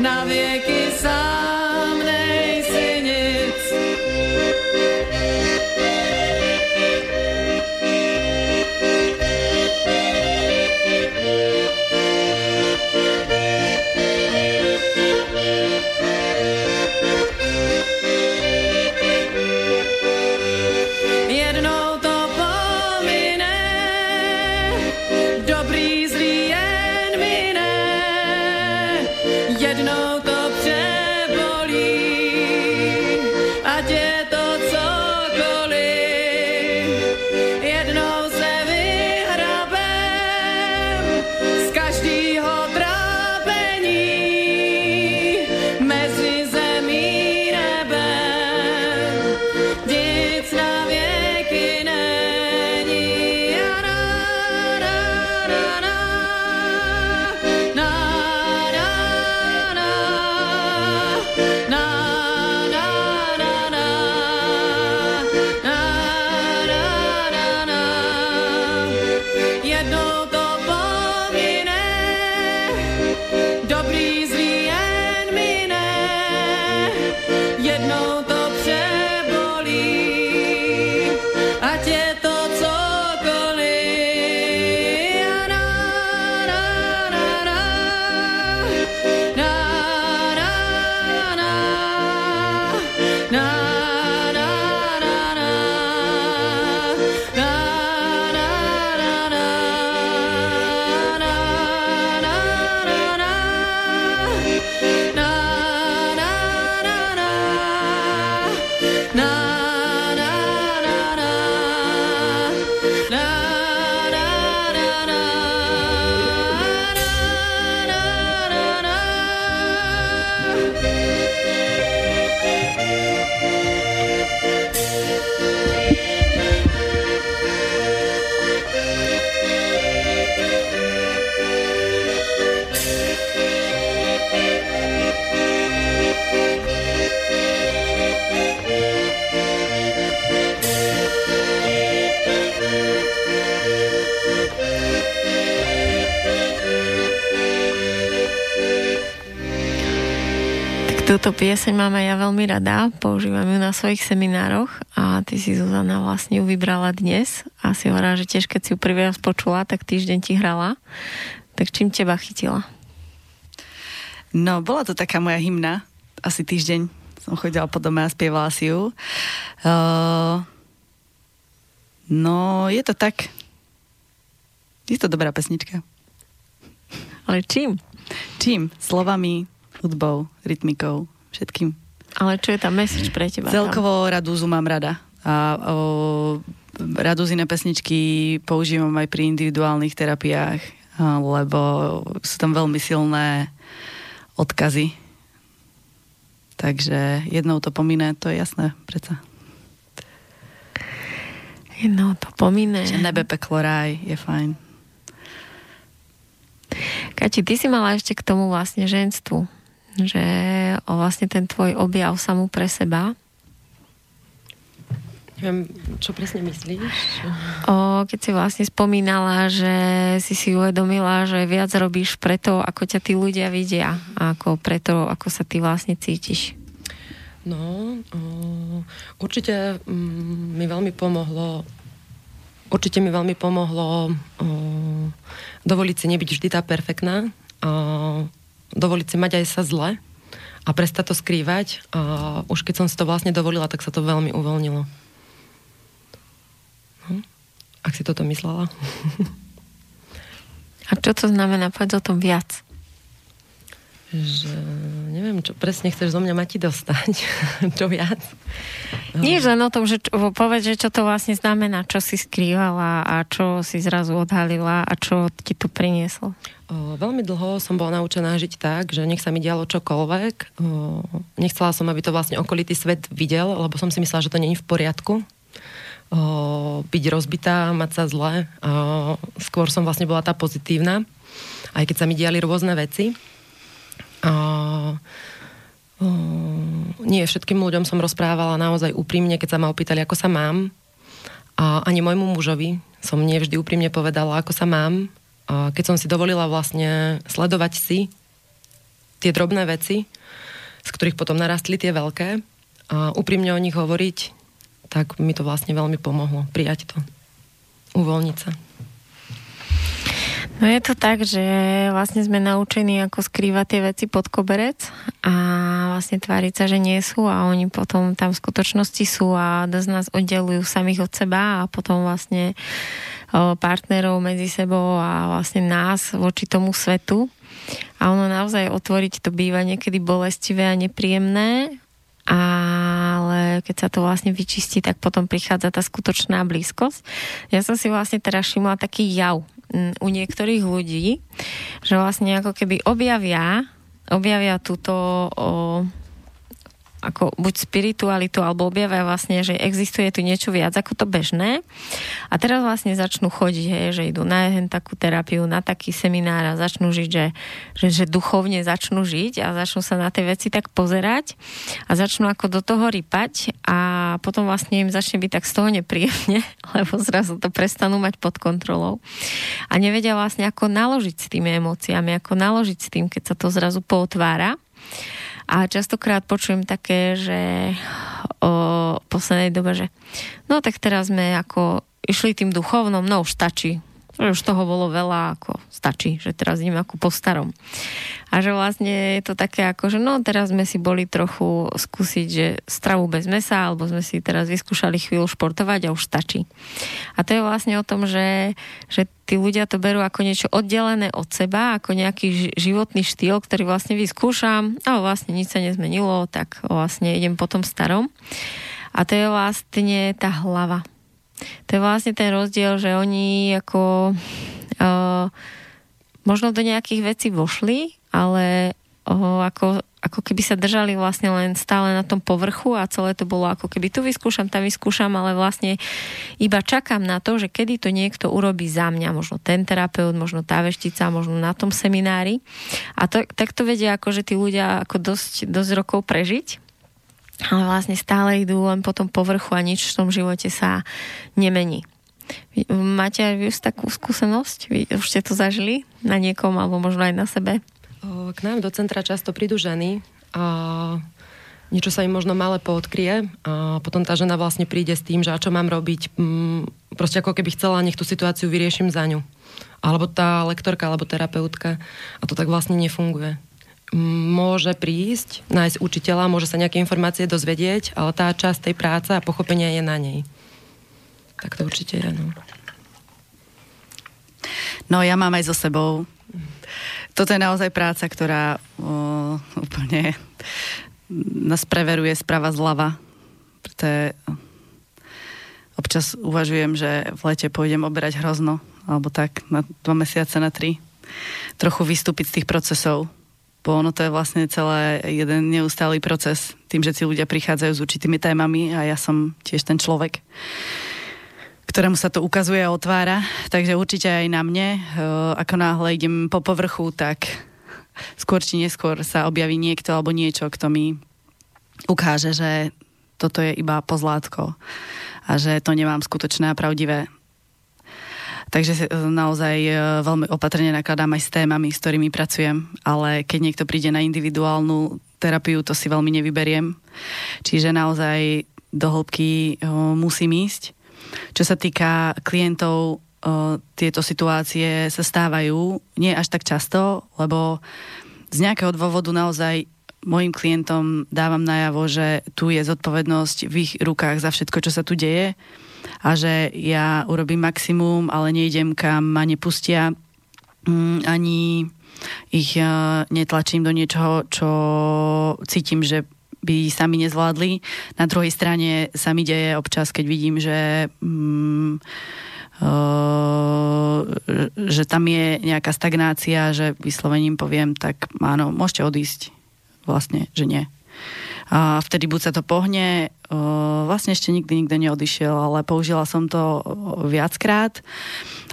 Nadie wieki sam. Túto pieseň mám aj ja veľmi rada, používam ju na svojich seminároch a ty si Zuzana vlastne ju vybrala dnes a si hovorila, že tiež keď si ju prvý raz počula, tak týždeň ti hrala. Tak čím teba chytila? No, bola to taká moja hymna. Asi týždeň som chodila po dome a spievala si ju. Uh, no, je to tak. Je to dobrá pesnička. Ale čím? Čím? Slovami, hudbou, rytmikou, všetkým. Ale čo je tam message pre teba? Celkovo radúzu mám rada. A o, radúzine pesničky používam aj pri individuálnych terapiách, lebo sú tam veľmi silné odkazy. Takže jednou to pomíne, to je jasné, predsa. Jednou to pomíne. Že nebe, peklo, ráj je fajn. Kati, ty si mala ešte k tomu vlastne ženstvu že o vlastne ten tvoj objav samú pre seba. Neviem, čo presne myslíš? O, keď si vlastne spomínala, že si si uvedomila, že viac robíš preto, ako ťa tí ľudia vidia, ako preto, ako sa ty vlastne cítiš. No, o, určite mm, mi veľmi pomohlo určite mi veľmi pomohlo o, dovoliť si nebyť vždy tá perfektná, o, dovoliť si mať aj sa zle a prestať to skrývať. A už keď som si to vlastne dovolila, tak sa to veľmi uvoľnilo. Hm? Ak si toto myslela. a čo to znamená? Povedz o tom viac že neviem, čo presne chceš zo mňa mať dostať. čo viac? Nie len o tom, že čo, povedz, že čo to vlastne znamená, čo si skrývala a čo si zrazu odhalila a čo ti to prinieslo. O, veľmi dlho som bola naučená žiť tak, že nech sa mi dialo čokoľvek. O, nechcela som, aby to vlastne okolitý svet videl, lebo som si myslela, že to není v poriadku. O, byť rozbitá, mať sa zle. O, skôr som vlastne bola tá pozitívna, aj keď sa mi diali rôzne veci. A, nie všetkým ľuďom som rozprávala naozaj úprimne, keď sa ma opýtali, ako sa mám. A ani môjmu mužovi som nie vždy úprimne povedala, ako sa mám. A keď som si dovolila vlastne sledovať si tie drobné veci, z ktorých potom narastli tie veľké, a úprimne o nich hovoriť, tak mi to vlastne veľmi pomohlo prijať to, uvoľniť sa. No je to tak, že vlastne sme naučení ako skrývať tie veci pod koberec a vlastne tváriť sa, že nie sú a oni potom tam v skutočnosti sú a dosť nás oddelujú samých od seba a potom vlastne partnerov medzi sebou a vlastne nás voči tomu svetu. A ono naozaj otvoriť to býva niekedy bolestivé a nepríjemné, ale keď sa to vlastne vyčistí, tak potom prichádza tá skutočná blízkosť. Ja som si vlastne teraz všimla taký jav u niektorých ľudí, že vlastne ako keby objavia, objavia túto o, ako buď spiritualitu, alebo objavia vlastne, že existuje tu niečo viac ako to bežné. A teraz vlastne začnú chodiť, hej, že idú na takú terapiu, na taký seminár a začnú žiť, že, že, že duchovne začnú žiť a začnú sa na tie veci tak pozerať a začnú ako do toho rypať a potom vlastne im začne byť tak z toho nepríjemne, lebo zrazu to prestanú mať pod kontrolou. A nevedia vlastne ako naložiť s tými emóciami, ako naložiť s tým, keď sa to zrazu potvára. A častokrát počujem také, že o poslednej dobe, že no tak teraz sme ako išli tým duchovnom, no už stačí, už toho bolo veľa, ako stačí, že teraz ideme ako po starom. A že vlastne je to také ako, že no teraz sme si boli trochu skúsiť, že stravu bez mesa, alebo sme si teraz vyskúšali chvíľu športovať a už stačí. A to je vlastne o tom, že, že tí ľudia to berú ako niečo oddelené od seba, ako nejaký životný štýl, ktorý vlastne vyskúšam, a vlastne nič sa nezmenilo, tak vlastne idem po tom starom. A to je vlastne tá hlava to je vlastne ten rozdiel, že oni ako uh, možno do nejakých vecí vošli, ale uh, ako, ako keby sa držali vlastne len stále na tom povrchu a celé to bolo ako keby tu vyskúšam, tam vyskúšam, ale vlastne iba čakám na to, že kedy to niekto urobí za mňa, možno ten terapeut, možno tá veštica, možno na tom seminári. A to, tak to vedia ako, že tí ľudia ako dosť, dosť rokov prežiť ale vlastne stále idú len po tom povrchu a nič v tom živote sa nemení. Máte aj vy takú skúsenosť? Vy už ste to zažili na niekom alebo možno aj na sebe? K nám do centra často prídu ženy a niečo sa im možno malé poodkrie a potom tá žena vlastne príde s tým, že a čo mám robiť, mm, proste ako keby chcela, nech tú situáciu vyriešim za ňu. Alebo tá lektorka, alebo terapeutka. A to tak vlastne nefunguje. Môže prísť, nájsť učiteľa, môže sa nejaké informácie dozvedieť, ale tá časť tej práce a pochopenia je na nej. Tak to určite je, no. No ja mám aj so sebou. Toto je naozaj práca, ktorá o, úplne nás preveruje sprava zľava. Preto je, občas uvažujem, že v lete pôjdem oberať hrozno, alebo tak na dva mesiace, na tri. Trochu vystúpiť z tých procesov. Bo ono to je vlastne celé jeden neustály proces. Tým, že si ľudia prichádzajú s určitými témami a ja som tiež ten človek ktorému sa to ukazuje a otvára. Takže určite aj na mne, ako náhle idem po povrchu, tak skôr či neskôr sa objaví niekto alebo niečo, kto mi ukáže, že toto je iba pozlátko a že to nemám skutočné a pravdivé. Takže naozaj e, veľmi opatrne nakladám aj s témami, s ktorými pracujem, ale keď niekto príde na individuálnu terapiu, to si veľmi nevyberiem. Čiže naozaj do hĺbky e, musím ísť. Čo sa týka klientov, tieto situácie sa stávajú nie až tak často, lebo z nejakého dôvodu naozaj mojim klientom dávam najavo, že tu je zodpovednosť v ich rukách za všetko, čo sa tu deje a že ja urobím maximum, ale nejdem kam ma nepustia mm, ani ich netlačím do niečoho, čo cítim, že by sami nezvládli. Na druhej strane sa mi deje občas, keď vidím, že mm, že tam je nejaká stagnácia, že vyslovením poviem, tak áno, môžete odísť. Vlastne, že nie. A vtedy buď sa to pohne, vlastne ešte nikdy nikto neodišiel, ale použila som to viackrát.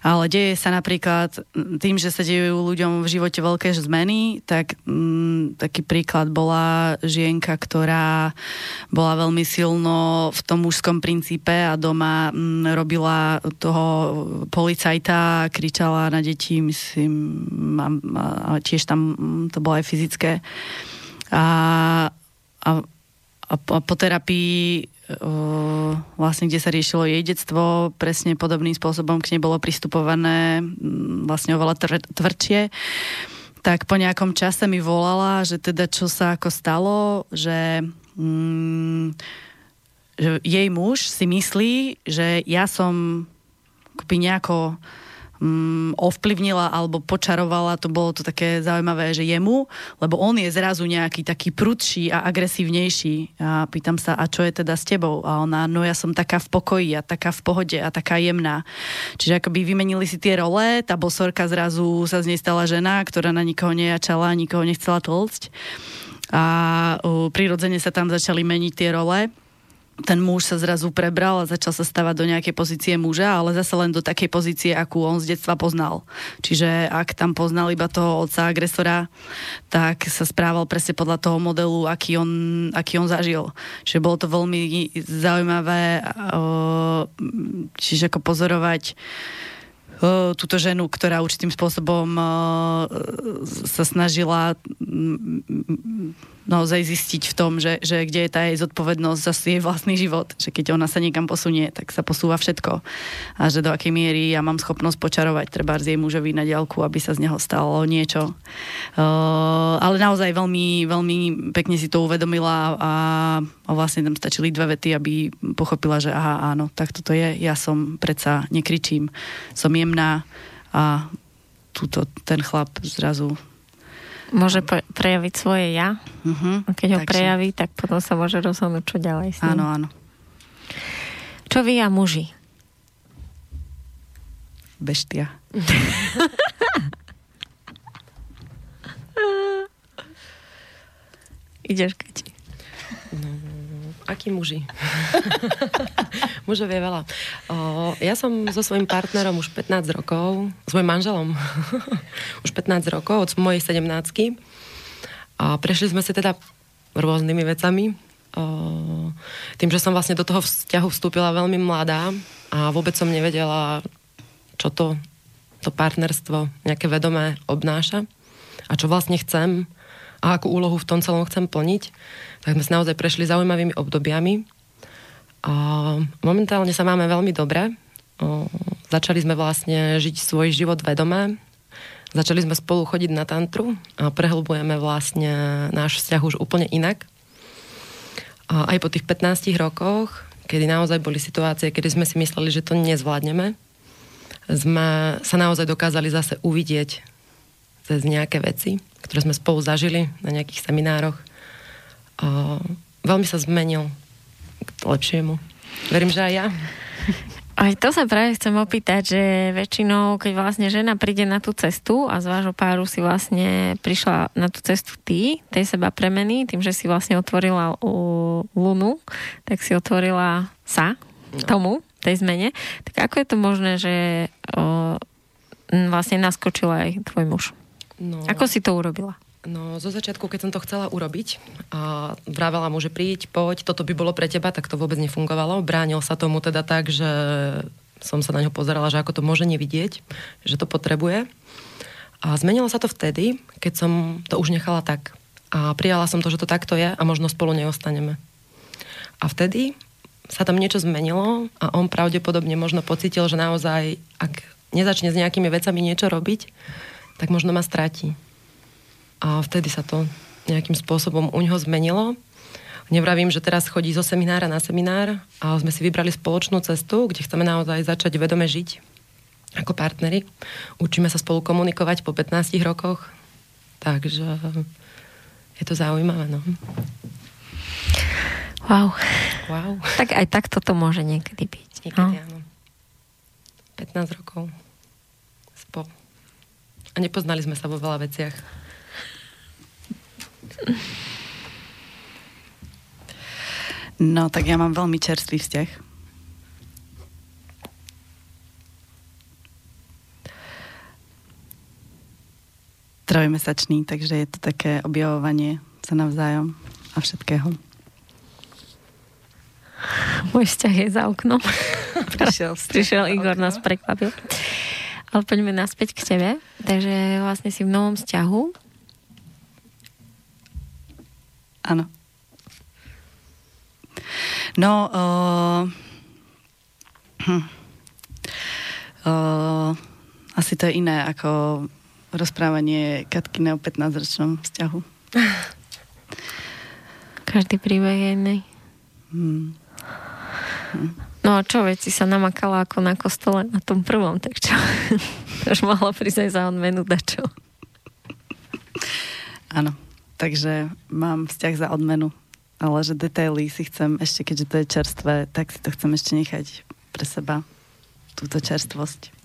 Ale deje sa napríklad tým, že sa dejú ľuďom v živote veľké zmeny, tak m, taký príklad bola žienka, ktorá bola veľmi silno v tom mužskom princípe a doma m, robila toho policajta, kričala na deti, myslím, a, a tiež tam to bolo aj fyzické. A, a, a po terapii vlastne, kde sa riešilo jej detstvo, presne podobným spôsobom k nej bolo pristupované vlastne oveľa tvr- tvrdšie tak po nejakom čase mi volala, že teda čo sa ako stalo, že, mm, že jej muž si myslí, že ja som akoby nejako um, ovplyvnila alebo počarovala, to bolo to také zaujímavé, že jemu, lebo on je zrazu nejaký taký prudší a agresívnejší. A pýtam sa, a čo je teda s tebou? A ona, no ja som taká v pokoji a taká v pohode a taká jemná. Čiže akoby vymenili si tie role, tá bosorka zrazu sa z nej stala žena, ktorá na nikoho nejačala, nikoho nechcela tlcť. A uh, prirodzene sa tam začali meniť tie role ten muž sa zrazu prebral a začal sa stavať do nejakej pozície muža, ale zase len do takej pozície, akú on z detstva poznal. Čiže ak tam poznal iba toho otca agresora, tak sa správal presne podľa toho modelu, aký on, aký on zažil. Čiže bolo to veľmi zaujímavé, čiže ako pozorovať túto ženu, ktorá určitým spôsobom sa snažila naozaj zistiť v tom, že, že kde je tá jej zodpovednosť za jej vlastný život. Že keď ona sa niekam posunie, tak sa posúva všetko. A že do akej miery ja mám schopnosť počarovať treba z jej mužovi na diálku, aby sa z neho stalo niečo. Uh, ale naozaj veľmi, veľmi pekne si to uvedomila a, a vlastne tam stačili dve vety, aby pochopila, že aha, áno, tak toto je. Ja som predsa nekričím, som jemná a túto, ten chlap zrazu Môže prejaviť svoje ja. Uh-huh. A keď ho Takže... prejaví, tak potom sa môže rozhodnúť, čo ďalej s ním. Áno, áno. Čo vy a muži? Beštia. Ideš, Kati. No, akí muži? Mužov je veľa. O, ja som so svojím partnerom už 15 rokov, s mojim manželom už 15 rokov, od mojej 17 A prešli sme si teda rôznymi vecami. O, tým, že som vlastne do toho vzťahu vstúpila veľmi mladá a vôbec som nevedela, čo to, to partnerstvo nejaké vedomé obnáša a čo vlastne chcem a akú úlohu v tom celom chcem plniť, tak sme sa naozaj prešli zaujímavými obdobiami. A momentálne sa máme veľmi dobre. Začali sme vlastne žiť svoj život vedomé. Začali sme spolu chodiť na tantru a prehlbujeme vlastne náš vzťah už úplne inak. A aj po tých 15 rokoch, kedy naozaj boli situácie, kedy sme si mysleli, že to nezvládneme, sme sa naozaj dokázali zase uvidieť cez nejaké veci, ktoré sme spolu zažili na nejakých seminároch. A veľmi sa zmenil k lepšiemu. Verím, že aj ja. Aj to sa práve chcem opýtať, že väčšinou, keď vlastne žena príde na tú cestu a z vášho páru si vlastne prišla na tú cestu ty, tej seba premeny, tým, že si vlastne otvorila uh, lunu, tak si otvorila sa no. tomu, tej zmene. Tak ako je to možné, že uh, vlastne naskočil aj tvoj muž? No. Ako si to urobila? No, zo začiatku, keď som to chcela urobiť a vravela mu, že príď, poď, toto by bolo pre teba, tak to vôbec nefungovalo. Bránil sa tomu teda tak, že som sa na ňo pozerala, že ako to môže nevidieť, že to potrebuje. A zmenilo sa to vtedy, keď som to už nechala tak. A prijala som to, že to takto je a možno spolu neostaneme. A vtedy sa tam niečo zmenilo a on pravdepodobne možno pocitil, že naozaj, ak nezačne s nejakými vecami niečo robiť, tak možno ma stratí. A vtedy sa to nejakým spôsobom u neho zmenilo. Nevravím, že teraz chodí zo seminára na seminár, ale sme si vybrali spoločnú cestu, kde chceme naozaj začať vedome žiť ako partneri. Učíme sa spolu komunikovať po 15 rokoch, takže je to zaujímavé. No. Wow. wow. Tak aj tak toto môže niekedy byť. Niekedy no. áno. 15 rokov spolu. A nepoznali sme sa vo veľa veciach. No, tak ja mám veľmi čerstvý vzťah. Trojmesačný, takže je to také objavovanie sa navzájom a všetkého. Môj vzťah je za oknom. Prišiel, Prišiel Igor, nás prekvapil. Ale poďme naspäť k tebe. Takže vlastne si v novom vzťahu Áno. No, uh, hm. uh, asi to je iné ako rozprávanie Katkine o 15-ročnom vzťahu. Každý príbeh je iný. Hmm. Hm. No a čo, veď si sa namakala ako na kostole na tom prvom, tak čo? Už mohla prísť aj za odmenu dačo. Áno takže mám vzťah za odmenu. Ale že detaily si chcem ešte, keďže to je čerstvé, tak si to chcem ešte nechať pre seba, túto čerstvosť.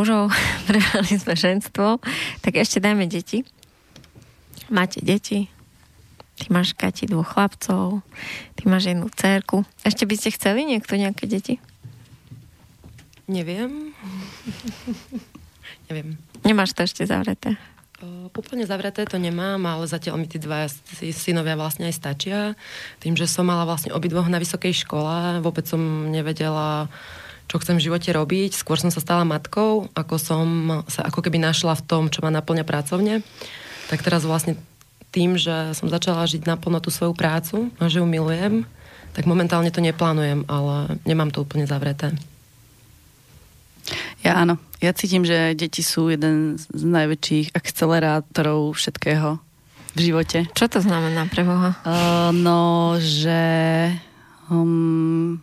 Mužov, prebrali sme ženstvo, tak ešte dajme deti. Máte deti, ty máš Kati dvoch chlapcov, ty máš jednu cerku. Ešte by ste chceli niekto nejaké deti? Neviem. Neviem. Nemáš to ešte zavreté? Uh, úplne zavreté to nemám, ale zatiaľ mi tí dva synovia vlastne aj stačia. Tým, že som mala vlastne obidvoch na vysokej škole, vôbec som nevedela, čo chcem v živote robiť. Skôr som sa stala matkou, ako som sa ako keby našla v tom, čo ma naplňa pracovne. Tak teraz vlastne tým, že som začala žiť naplno tú svoju prácu a že ju milujem, tak momentálne to neplánujem, ale nemám to úplne zavreté. Ja áno. Ja cítim, že deti sú jeden z najväčších akcelerátorov všetkého v živote. Čo to znamená pre Boha? Uh, no, že um,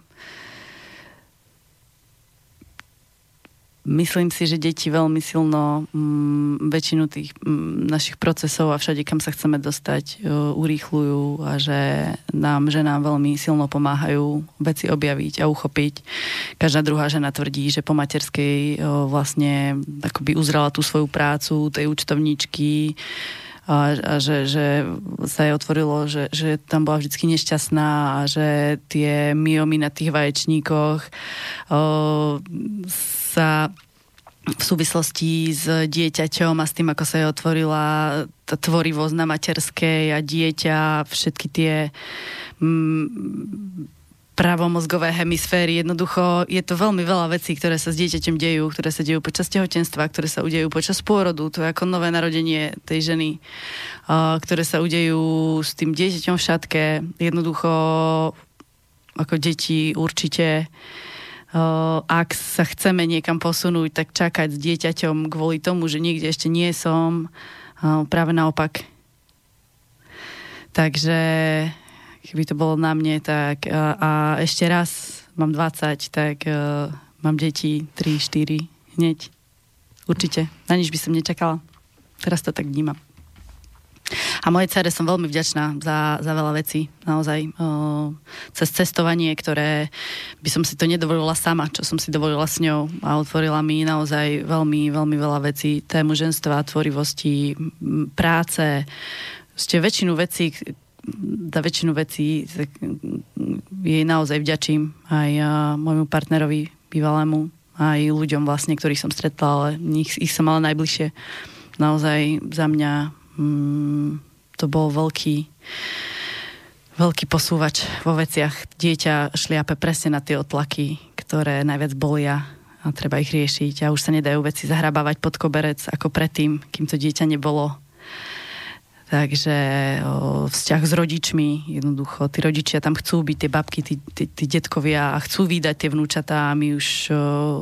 Myslím si, že deti veľmi silno m, mm, väčšinu tých m, mm, našich procesov a všade, kam sa chceme dostať, uh, urýchľujú a že nám, že nám veľmi silno pomáhajú veci objaviť a uchopiť. Každá druhá žena tvrdí, že po materskej uh, vlastne akoby uzrala tú svoju prácu, tej účtovníčky, a že, že sa jej otvorilo, že, že tam bola vždy nešťastná a že tie myomy na tých vaječníkoch o, sa v súvislosti s dieťaťom a s tým, ako sa jej otvorila tá tvorivosť na materskej a dieťa, všetky tie mm, pravomozgové hemisféry. Jednoducho je to veľmi veľa vecí, ktoré sa s dieťaťom dejú, ktoré sa dejú počas tehotenstva, ktoré sa udejú počas pôrodu. To je ako nové narodenie tej ženy, ktoré sa udejú s tým dieťaťom v šatke. Jednoducho ako deti určite ak sa chceme niekam posunúť, tak čakať s dieťaťom kvôli tomu, že niekde ešte nie som, práve naopak. Takže keby to bolo na mne, tak a, a ešte raz mám 20, tak uh, mám deti 3, 4 hneď. Určite. Na nič by som nečakala. Teraz to tak vnímam. A mojej cere som veľmi vďačná za, za veľa vecí, naozaj. O, cez cestovanie, ktoré by som si to nedovolila sama, čo som si dovolila s ňou a otvorila mi naozaj veľmi, veľmi veľa vecí. Tému ženstva, tvorivosti, práce, ste väčšinu vecí, za väčšinu vecí jej naozaj vďačím aj môjmu partnerovi bývalému, aj ľuďom vlastne, ktorých som stretla, ale ich, ich som mala najbližšie. Naozaj za mňa mm, to bol veľký veľký posúvač vo veciach. Dieťa šliape presne na tie otlaky, ktoré najviac bolia a treba ich riešiť a už sa nedajú veci zahrabávať pod koberec ako predtým, kým to dieťa nebolo Takže vzťah s rodičmi, jednoducho, tí rodičia tam chcú byť, tie babky, tí, tí, tí detkovia a chcú vydať tie vnúčatá a my už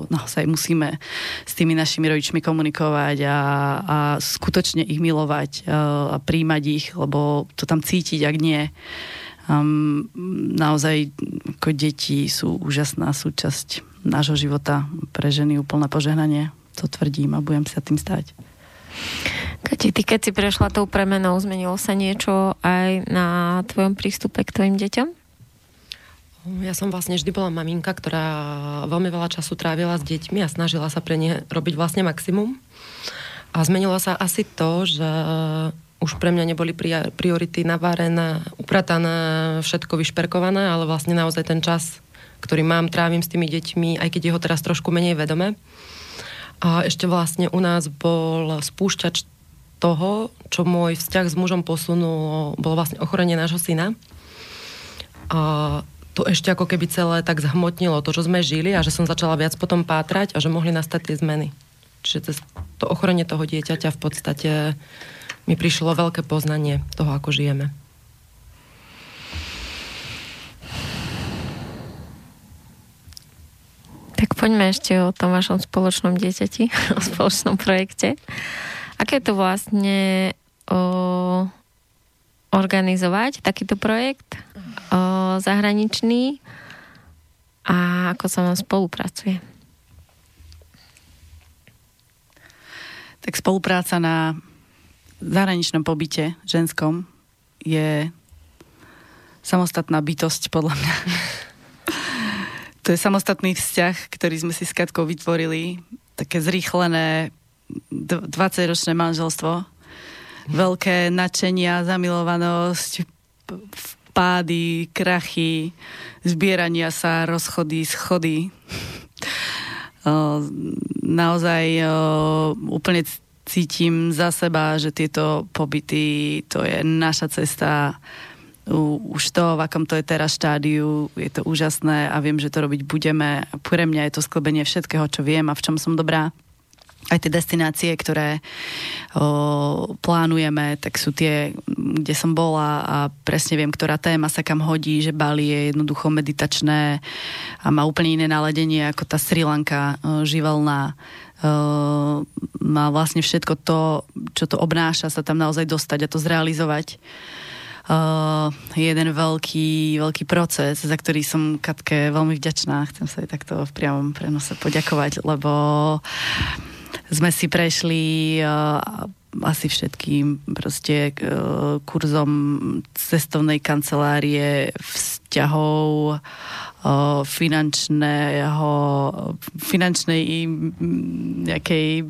naozaj musíme s tými našimi rodičmi komunikovať a, a skutočne ich milovať a príjmať ich, lebo to tam cítiť, ak nie. Um, naozaj ako deti sú úžasná súčasť nášho života pre ženy úplné požehnanie. To tvrdím a budem sa tým stať. Kati, ty keď si prešla tou premenou, zmenilo sa niečo aj na tvojom prístupe k tvojim deťom? Ja som vlastne vždy bola maminka, ktorá veľmi veľa času trávila s deťmi a snažila sa pre ne robiť vlastne maximum. A zmenilo sa asi to, že už pre mňa neboli priority navárené, upratané, všetko vyšperkované, ale vlastne naozaj ten čas, ktorý mám, trávim s tými deťmi, aj keď je ho teraz trošku menej vedome. A ešte vlastne u nás bol spúšťač toho, čo môj vzťah s mužom posunul, bolo vlastne ochorenie nášho syna. A to ešte ako keby celé tak zhmotnilo to, čo sme žili a že som začala viac potom pátrať a že mohli nastať tie zmeny. Čiže cez to ochorenie toho dieťaťa v podstate mi prišlo veľké poznanie toho, ako žijeme. Tak poďme ešte o tom vašom spoločnom dieťati, o spoločnom projekte. Aké to vlastne o, organizovať takýto projekt o, zahraničný a ako sa vám spolupracuje? Tak spolupráca na zahraničnom pobyte ženskom je samostatná bytosť podľa mňa. to je samostatný vzťah, ktorý sme si s Katkou vytvorili také zrýchlené 20-ročné manželstvo. Veľké nadšenia, zamilovanosť, pády, krachy, zbierania sa, rozchody, schody. Naozaj úplne cítim za seba, že tieto pobyty, to je naša cesta už to, v akom to je teraz štádiu, je to úžasné a viem, že to robiť budeme. Pre mňa je to sklbenie všetkého, čo viem a v čom som dobrá. Aj tie destinácie, ktoré o, plánujeme, tak sú tie, kde som bola a presne viem, ktorá téma sa kam hodí, že Bali je jednoducho meditačné a má úplne iné naladenie ako tá Sri Lanka živelná. O, má vlastne všetko to, čo to obnáša, sa tam naozaj dostať a to zrealizovať uh, jeden veľký, veľký proces, za ktorý som Katke veľmi vďačná. Chcem sa jej takto v priamom prenose poďakovať, lebo sme si prešli uh, asi všetkým proste uh, kurzom cestovnej kancelárie, vzťahov, uh, finančného, finančnej nejakej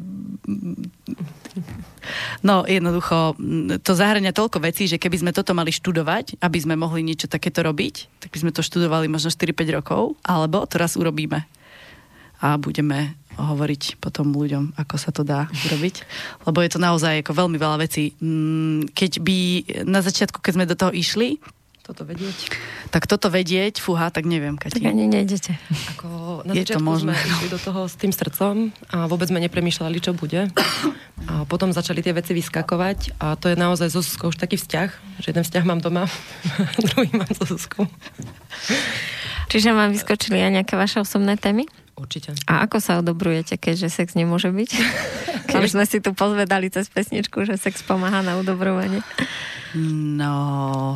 No jednoducho, to zahrania toľko vecí, že keby sme toto mali študovať, aby sme mohli niečo takéto robiť, tak by sme to študovali možno 4-5 rokov, alebo to raz urobíme a budeme hovoriť potom ľuďom, ako sa to dá urobiť. Lebo je to naozaj ako veľmi veľa vecí. Mm, keď by na začiatku, keď sme do toho išli, toto vedieť? Tak toto vedieť, fúha, tak neviem, Kati. Tak ani nejdete. Ako na je to možné. sme išli do toho s tým srdcom a vôbec sme nepremýšľali, čo bude. A potom začali tie veci vyskakovať a to je naozaj so Zuzkou už taký vzťah, že jeden vzťah mám doma, druhý mám so Zuzkou. Čiže vám vyskočili aj nejaké vaše osobné témy? Určite. A ako sa odobrujete, keďže sex nemôže byť? Keď už sme si tu pozvedali cez pesničku, že sex pomáha na udobrovanie. No,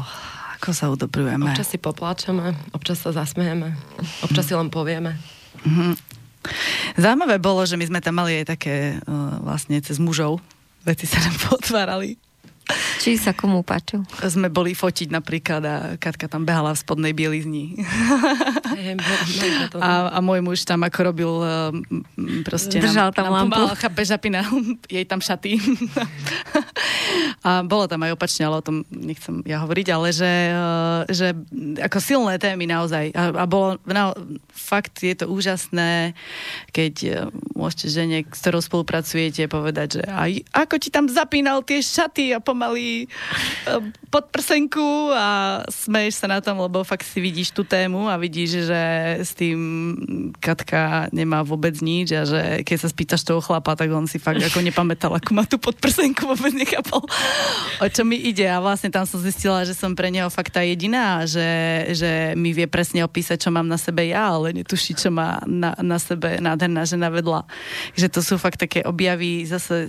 ako sa udobrujeme? Občas si popláčeme, občas sa zasmejeme, občas si len povieme. Mm-hmm. Zaujímavé bolo, že my sme tam mali aj také uh, vlastne cez mužov. Veci sa nám potvárali. Či sa komu páčil? Sme boli fotiť napríklad a Katka tam behala v spodnej bielizni. a, a môj muž tam ako robil proste... Držal tam nám, lampu. Pomal, chápe, žapina, jej tam šaty. a bolo tam aj opačne, ale o tom nechcem ja hovoriť, ale že, že ako silné témy naozaj. A, a bolo, na, fakt je to úžasné, keď môžete žene, s ktorou spolupracujete, povedať, že aj ako ti tam zapínal tie šaty a pom- pomaly eh, pod prsenku a smeješ sa na tom, lebo fakt si vidíš tú tému a vidíš, že s tým Katka nemá vôbec nič a že keď sa spýtaš toho chlapa, tak on si fakt ako nepamätal, ako má tú podprsenku, vôbec nechápal, o čo mi ide a vlastne tam som zistila, že som pre neho fakt tá jediná, že, že mi vie presne opísať, čo mám na sebe ja, ale netuší, čo má na, na sebe nádherná žena vedľa. Že to sú fakt také objavy zase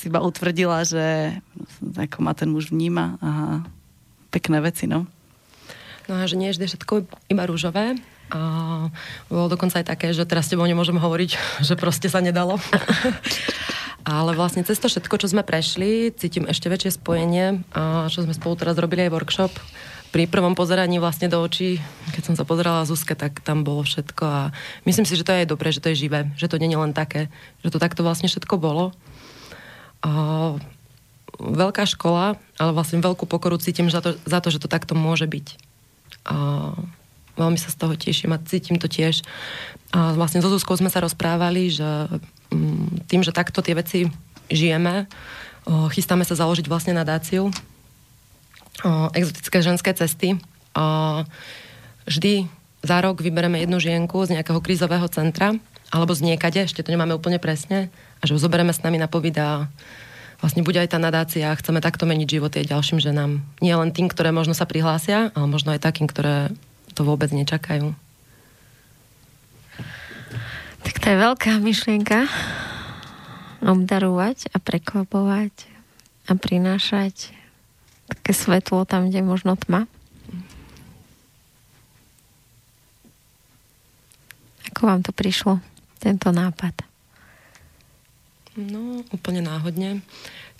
si iba utvrdila, že ako ma ten muž vníma a pekné veci, no. No a že nie je všetko iba rúžové. A bolo dokonca aj také, že teraz s tebou nemôžem hovoriť, že proste sa nedalo. Ale vlastne cez to všetko, čo sme prešli, cítim ešte väčšie spojenie a čo sme spolu teraz robili aj workshop. Pri prvom pozeraní vlastne do očí, keď som sa pozerala Zuzke, tak tam bolo všetko a myslím si, že to je dobré, že to je živé, že to nie je len také, že to takto vlastne všetko bolo veľká škola, ale vlastne veľkú pokoru cítim za to, za to že to takto môže byť. Uh, veľmi sa z toho teším a cítim to tiež. A vlastne so Zuzkou sme sa rozprávali, že um, tým, že takto tie veci žijeme, chystáme sa založiť vlastne nadáciu uh, exotické ženské cesty. Uh, vždy za rok vybereme jednu žienku z nejakého krízového centra alebo z niekade, ešte to nemáme úplne presne, a že ho zoberieme s nami na povid a vlastne bude aj tá nadácia a chceme takto meniť životy aj ďalším ženám. Nie len tým, ktoré možno sa prihlásia, ale možno aj takým, ktoré to vôbec nečakajú. Tak to je veľká myšlienka obdarovať a prekvapovať a prinášať také svetlo tam, kde možno tma. Ako vám to prišlo, tento nápad? No, úplne náhodne.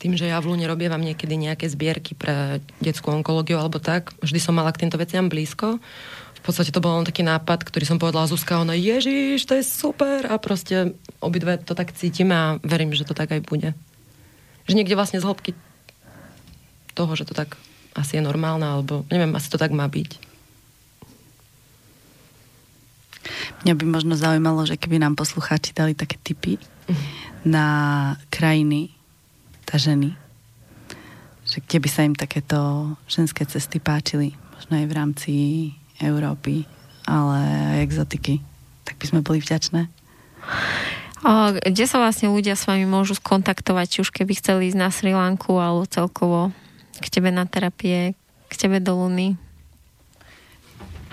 Tým, že ja v Lune robievam niekedy nejaké zbierky pre detskú onkológiu alebo tak, vždy som mala k týmto veciam blízko. V podstate to bol len taký nápad, ktorý som povedala Zuzka, ona Ježiš, to je super a proste obidve to tak cítime a verím, že to tak aj bude. Že niekde vlastne z hĺbky toho, že to tak asi je normálne, alebo neviem, asi to tak má byť. Mňa by možno zaujímalo, že keby nám poslucháči dali také tipy na krajiny, tá ženy, že kde by sa im takéto ženské cesty páčili, možno aj v rámci Európy, ale aj exotiky, tak by sme boli vďačné. O, kde sa vlastne ľudia s vami môžu skontaktovať, či už keby chceli ísť na Sri Lanku alebo celkovo k tebe na terapie, k tebe do Luny?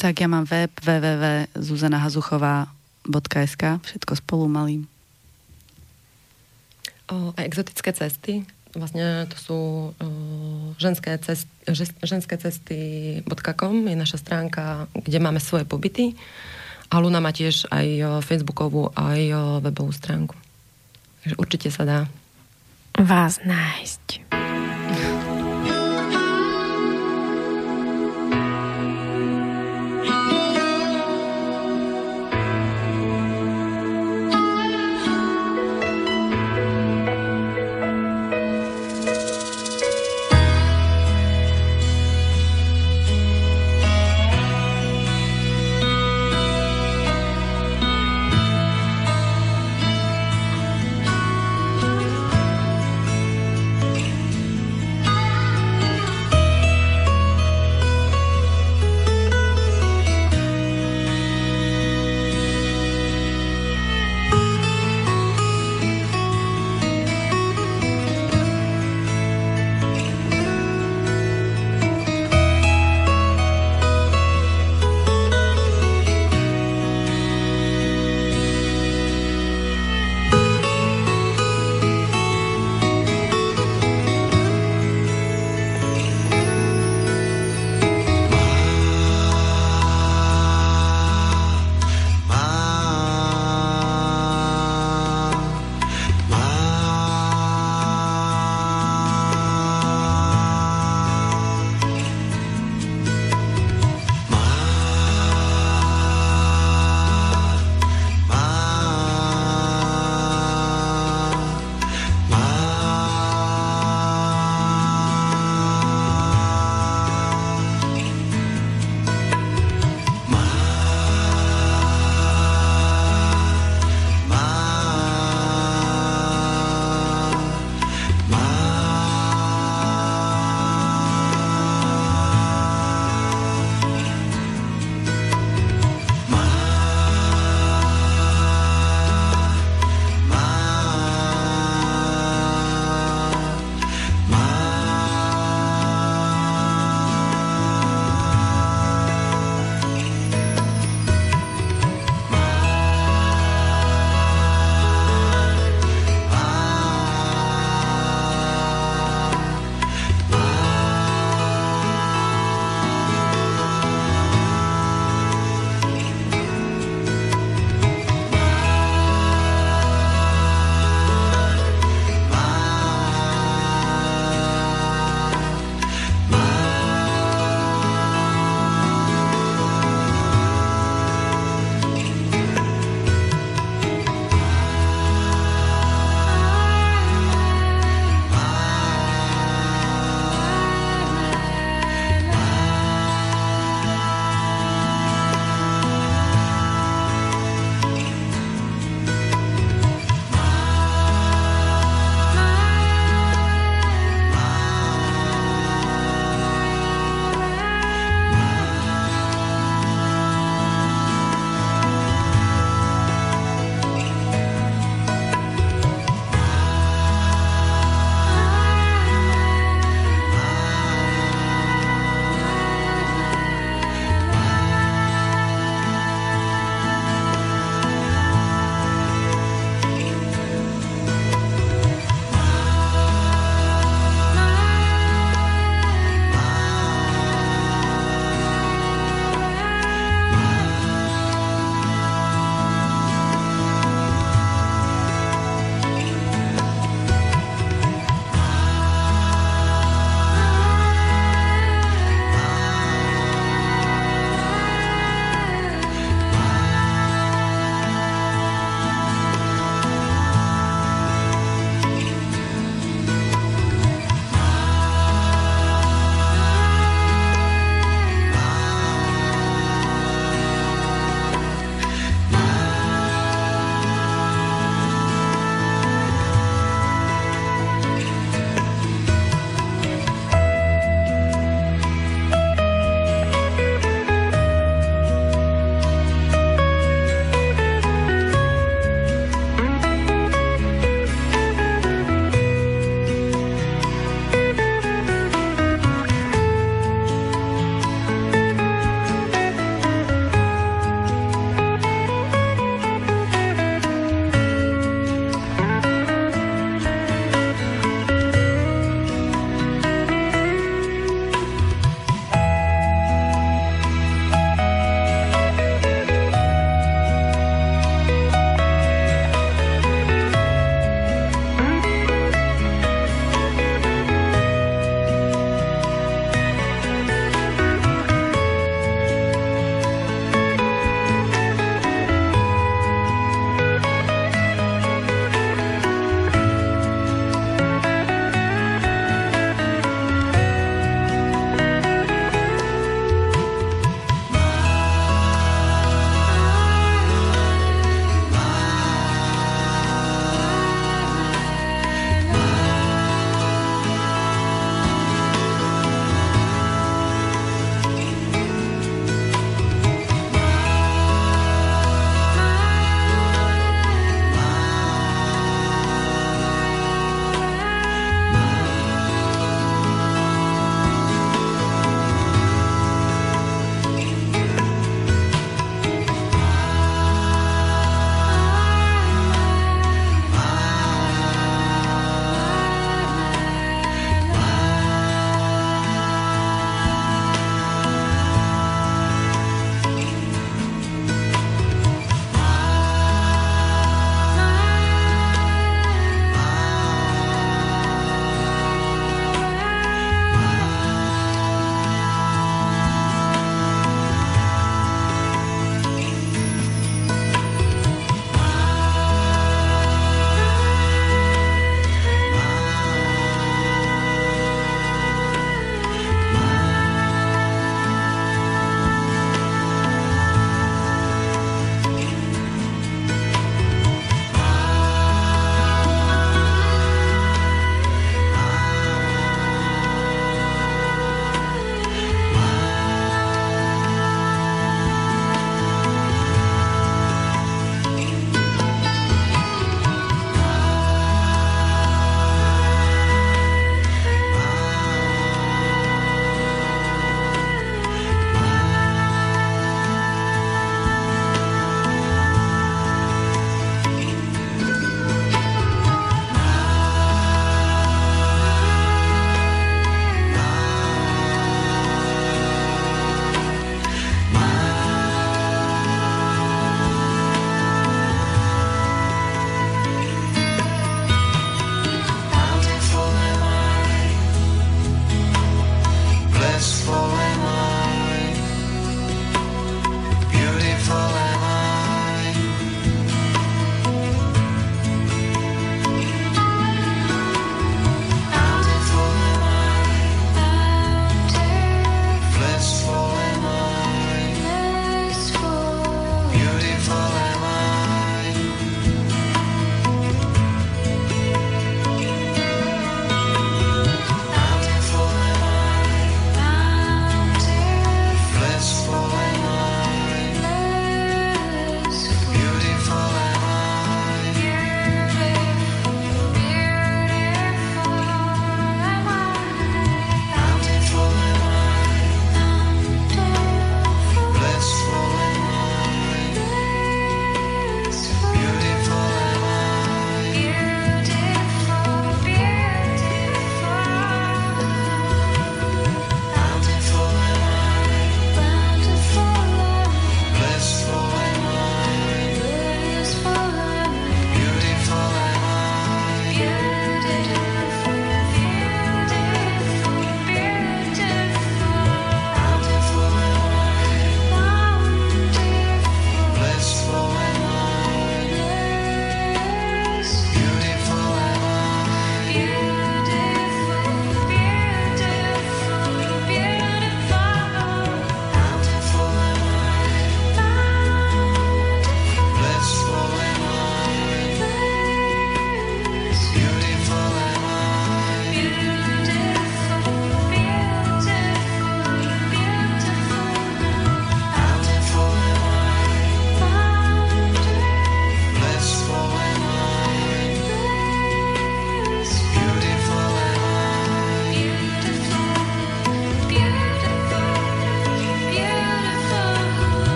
Tak ja mám web www.zuzanahazuchová.sk všetko spolu malým. O, a exotické cesty, vlastne to sú uh, ženské, cest, ženské cesty.com je naša stránka, kde máme svoje pobyty. A Luna má tiež aj facebookovú, aj webovú stránku. Takže určite sa dá. Vás nájsť.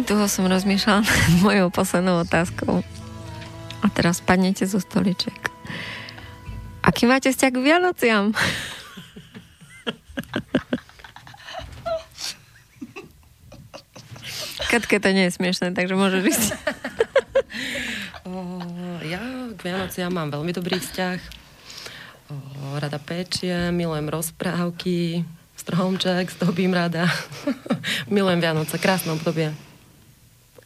Veľmi dlho som rozmýšľala nad mojou poslednou otázkou. A teraz padnete zo stoliček. Aký máte vzťah k Vianociam? Katke, to nie je smiešné, takže môžeš ísť. ja k Vianociam mám veľmi dobrý vzťah. Rada pečiem, milujem rozprávky, stromček, zdobím rada. milujem Vianoce, krásne obdobie.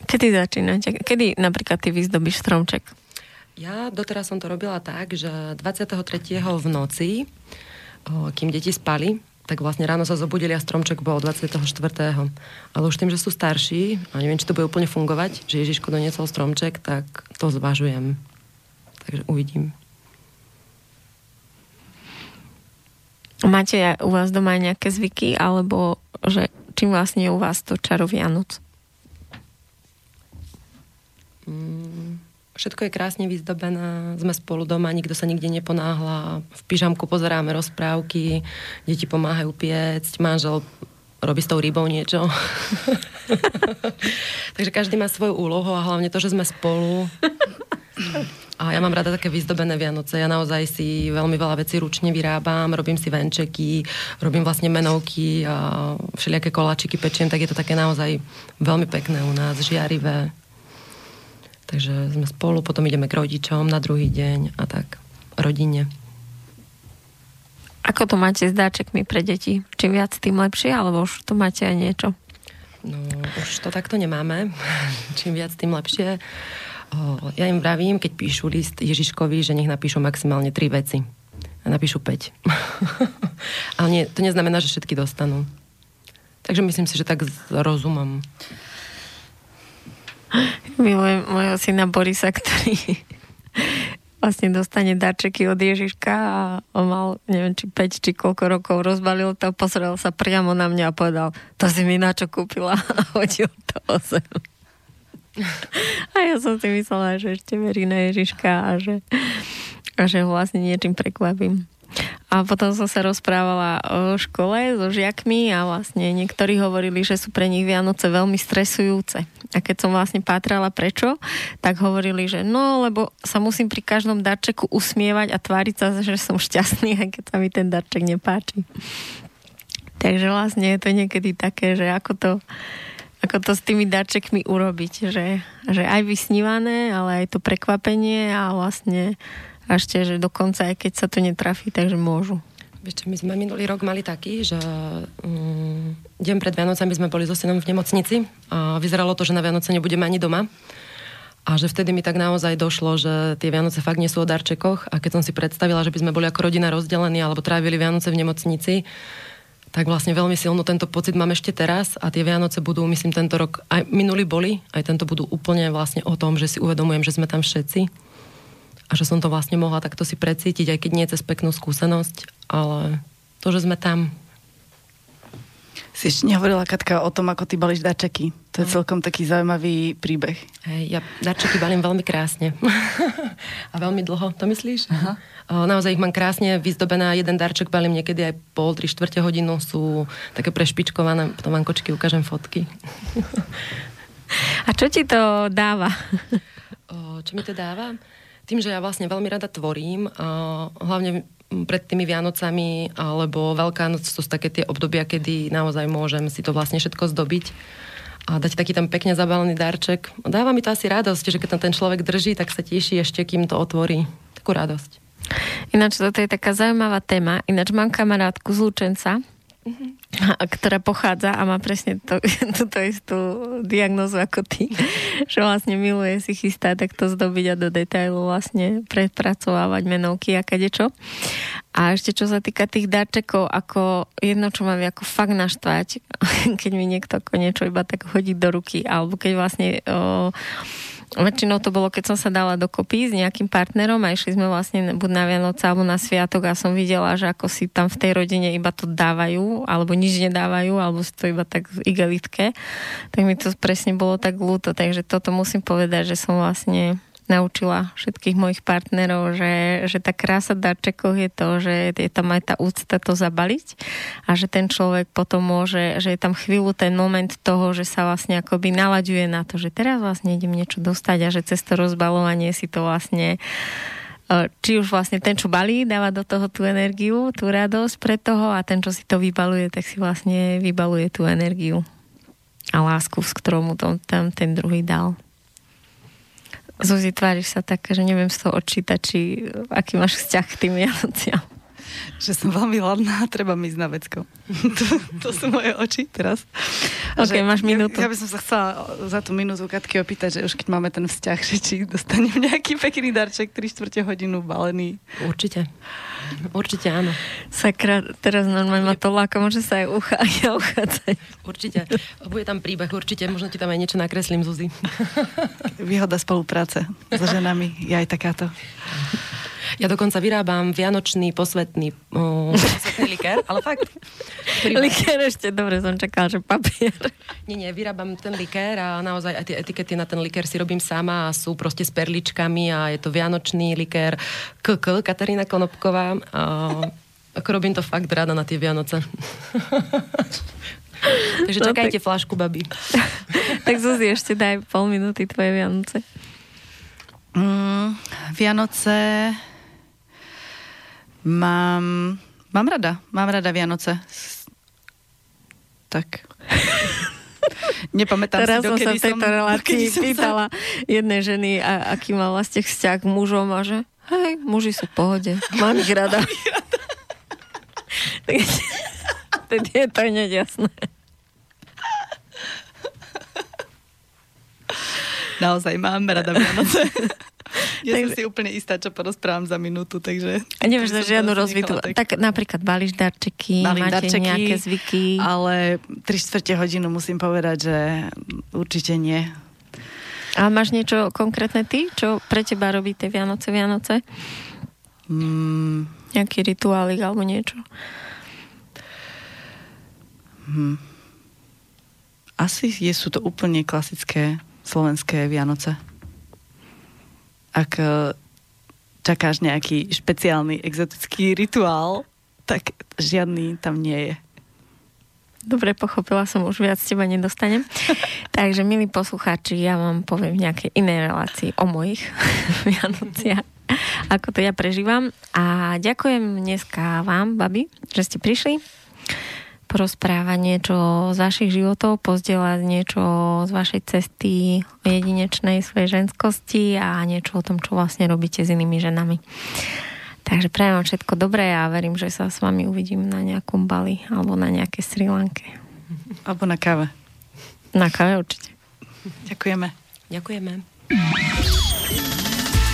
Kedy začínate? Kedy napríklad ty vyzdobíš stromček? Ja doteraz som to robila tak, že 23. v noci, kým deti spali, tak vlastne ráno sa zobudili a stromček bol 24. Ale už tým, že sú starší a neviem, či to bude úplne fungovať, že Ježiško doniesol stromček, tak to zvažujem. Takže uvidím. Máte u vás doma nejaké zvyky, alebo že čím vlastne je u vás to čaro Vianoc? Mm, všetko je krásne vyzdobené, sme spolu doma, nikto sa nikde neponáhla, v pyžamku pozeráme rozprávky, deti pomáhajú piecť, manžel robí s tou rybou niečo. Takže každý má svoju úlohu a hlavne to, že sme spolu. A ja mám rada také vyzdobené Vianoce. Ja naozaj si veľmi veľa vecí ručne vyrábam, robím si venčeky, robím vlastne menovky a všelijaké koláčiky pečiem, tak je to také naozaj veľmi pekné u nás, žiarivé. Takže sme spolu, potom ideme k rodičom na druhý deň a tak rodine. Ako to máte s dáčekmi pre deti? Čím viac, tým lepšie, alebo už to máte aj niečo? No, už to takto nemáme. Čím viac, tým lepšie. O, ja im vravím, keď píšu list Ježiškovi, že nech napíšu maximálne tri veci. A napíšu 5. Ale nie, to neznamená, že všetky dostanú. Takže myslím si, že tak rozumom. Milujem mojho syna Borisa, ktorý vlastne dostane darčeky od Ježiška a on mal, neviem, či 5, či koľko rokov rozbalil to, pozrel sa priamo na mňa a povedal, to si mi na čo kúpila a hodil to o zem. A ja som si myslela, že ešte verí na Ježiška a že, a že ho vlastne niečím prekvapím. A potom som sa rozprávala o škole so žiakmi a vlastne niektorí hovorili, že sú pre nich Vianoce veľmi stresujúce. A keď som vlastne pátrala prečo, tak hovorili, že no, lebo sa musím pri každom darčeku usmievať a tváriť sa, že som šťastný, aj keď sa mi ten darček nepáči. Takže vlastne je to niekedy také, že ako to, ako to s tými darčekmi urobiť, že, že aj vysnívané, ale aj to prekvapenie a vlastne a ešte, že dokonca aj keď sa to netrafí, takže môžu. Vieš my sme minulý rok mali taký, že um, deň pred Vianocami sme boli so synom v nemocnici a vyzeralo to, že na Vianoce nebudeme ani doma. A že vtedy mi tak naozaj došlo, že tie Vianoce fakt nie sú o darčekoch a keď som si predstavila, že by sme boli ako rodina rozdelení alebo trávili Vianoce v nemocnici, tak vlastne veľmi silno tento pocit mám ešte teraz a tie Vianoce budú, myslím, tento rok, aj minulý boli, aj tento budú úplne vlastne o tom, že si uvedomujem, že sme tam všetci a že som to vlastne mohla takto si precítiť, aj keď nie cez peknú skúsenosť, ale to, že sme tam. Si ešte nehovorila, Katka, o tom, ako ty balíš darčeky. To je no. celkom taký zaujímavý príbeh. Hej, ja darčeky balím veľmi krásne. a veľmi dlho, to myslíš? Aha. Naozaj ich mám krásne vyzdobená. Jeden darček balím niekedy aj pol, tri štvrte hodinu. Sú také prešpičkované. Potom vám kočky ukážem fotky. a čo ti to dáva? o, čo mi to dáva? Tým, že ja vlastne veľmi rada tvorím, a hlavne pred tými Vianocami alebo Veľká noc to sú také tie obdobia, kedy naozaj môžem si to vlastne všetko zdobiť a dať taký ten pekne zabalený darček. Dáva mi to asi radosť, že keď tam ten človek drží, tak sa teší ešte, kým to otvorí. Takú radosť. Ináč toto je taká zaujímavá téma. Ináč mám kamarátku z Lučenca, ktorá pochádza a má presne to, túto istú diagnozu ako ty, že vlastne miluje si chystá takto zdobiť a do detailu vlastne prepracovávať menovky a kadečo. A ešte čo sa týka tých darčekov, ako jedno, čo mám ako fakt naštvať, keď mi niekto ako niečo iba tak hodí do ruky, alebo keď vlastne o, Väčšinou to bolo, keď som sa dala dokopy s nejakým partnerom a išli sme vlastne buď na Vianoce alebo na Sviatok a som videla, že ako si tam v tej rodine iba to dávajú, alebo nič nedávajú, alebo si to iba tak v igelitke, tak mi to presne bolo tak ľúto, takže toto musím povedať, že som vlastne naučila všetkých mojich partnerov, že, že tá krása darčekov je to, že je tam aj tá úcta to zabaliť a že ten človek potom môže, že je tam chvíľu ten moment toho, že sa vlastne akoby nalaďuje na to, že teraz vlastne idem niečo dostať a že cez to rozbalovanie si to vlastne e, či už vlastne ten, čo balí, dáva do toho tú energiu, tú radosť pre toho a ten, čo si to vybaluje, tak si vlastne vybaluje tú energiu a lásku, s ktorou mu tam ten druhý dal. Zuzi, tváriš sa tak, že neviem z toho odčítať, či aký máš vzťah k tým Vianociam. Že som veľmi hladná a treba mi ísť na vecko. to, to sú moje oči teraz. Ok, že, máš minútu. Ja, ja by som sa chcela za tú minútu Katky opýtať, že už keď máme ten vzťah, že či dostanem nejaký pekný darček 3 čtvrte hodinu balený. Určite. Určite áno. Sakra, teraz normálne ma to láka, môže sa aj ucha, ja uchádzať. Určite. Bude tam príbeh, určite. Možno ti tam aj niečo nakreslím, Zuzi. Výhoda spolupráce so ženami je aj takáto. Ja dokonca vyrábam vianočný posvetný, uh, posvetný likér, ale fakt. Likér ešte, dobre som čakala, že papier. Nie, nie, vyrábam ten likér a naozaj aj tie etikety na ten likér si robím sama a sú proste s perličkami a je to vianočný likér KK, Katarína Konopková. A ako robím to fakt rada na tie Vianoce. Takže no, čakajte tak... flašku, babi. tak Zuzi, ešte daj pol minúty tvoje Vianoce. Mm, Vianoce Mám, mám rada, mám rada Vianoce. Tak. Nepamätám Teraz si, som sa v tejto som, relácii pýtala sa... jednej ženy, a, aký mal vlastne vzťah k mužom a že hej, muži sú v pohode, mám ich rada. Tedy je to hneď jasné. Naozaj mám rada Vianoce. Ja som si úplne istá, čo porozprávam za minútu, takže... A nemáš za žiadnu rozvitu. Tak... tak napríklad balíš darčeky, Balím máte darčeky, nejaké zvyky. Ale 3 čtvrte hodinu musím povedať, že určite nie. A máš niečo konkrétne ty, čo pre teba robí tie Vianoce, Vianoce? Mm. Nejaký rituálik alebo niečo? Hmm. Asi je, sú to úplne klasické slovenské Vianoce ak e, čakáš nejaký špeciálny exotický rituál, tak žiadny tam nie je. Dobre, pochopila som, už viac teba nedostanem. Takže, milí poslucháči, ja vám poviem v nejakej inej relácii o mojich Vianociach, ako to ja prežívam. A ďakujem dneska vám, babi, že ste prišli porozprávať niečo z vašich životov, pozdieľať niečo z vašej cesty jedinečnej svojej ženskosti a niečo o tom, čo vlastne robíte s inými ženami. Takže prajem vám všetko dobré a verím, že sa s vami uvidím na nejakom Bali alebo na nejaké Sri Lanke. Alebo na káve. Na káve určite. Ďakujeme. Ďakujeme.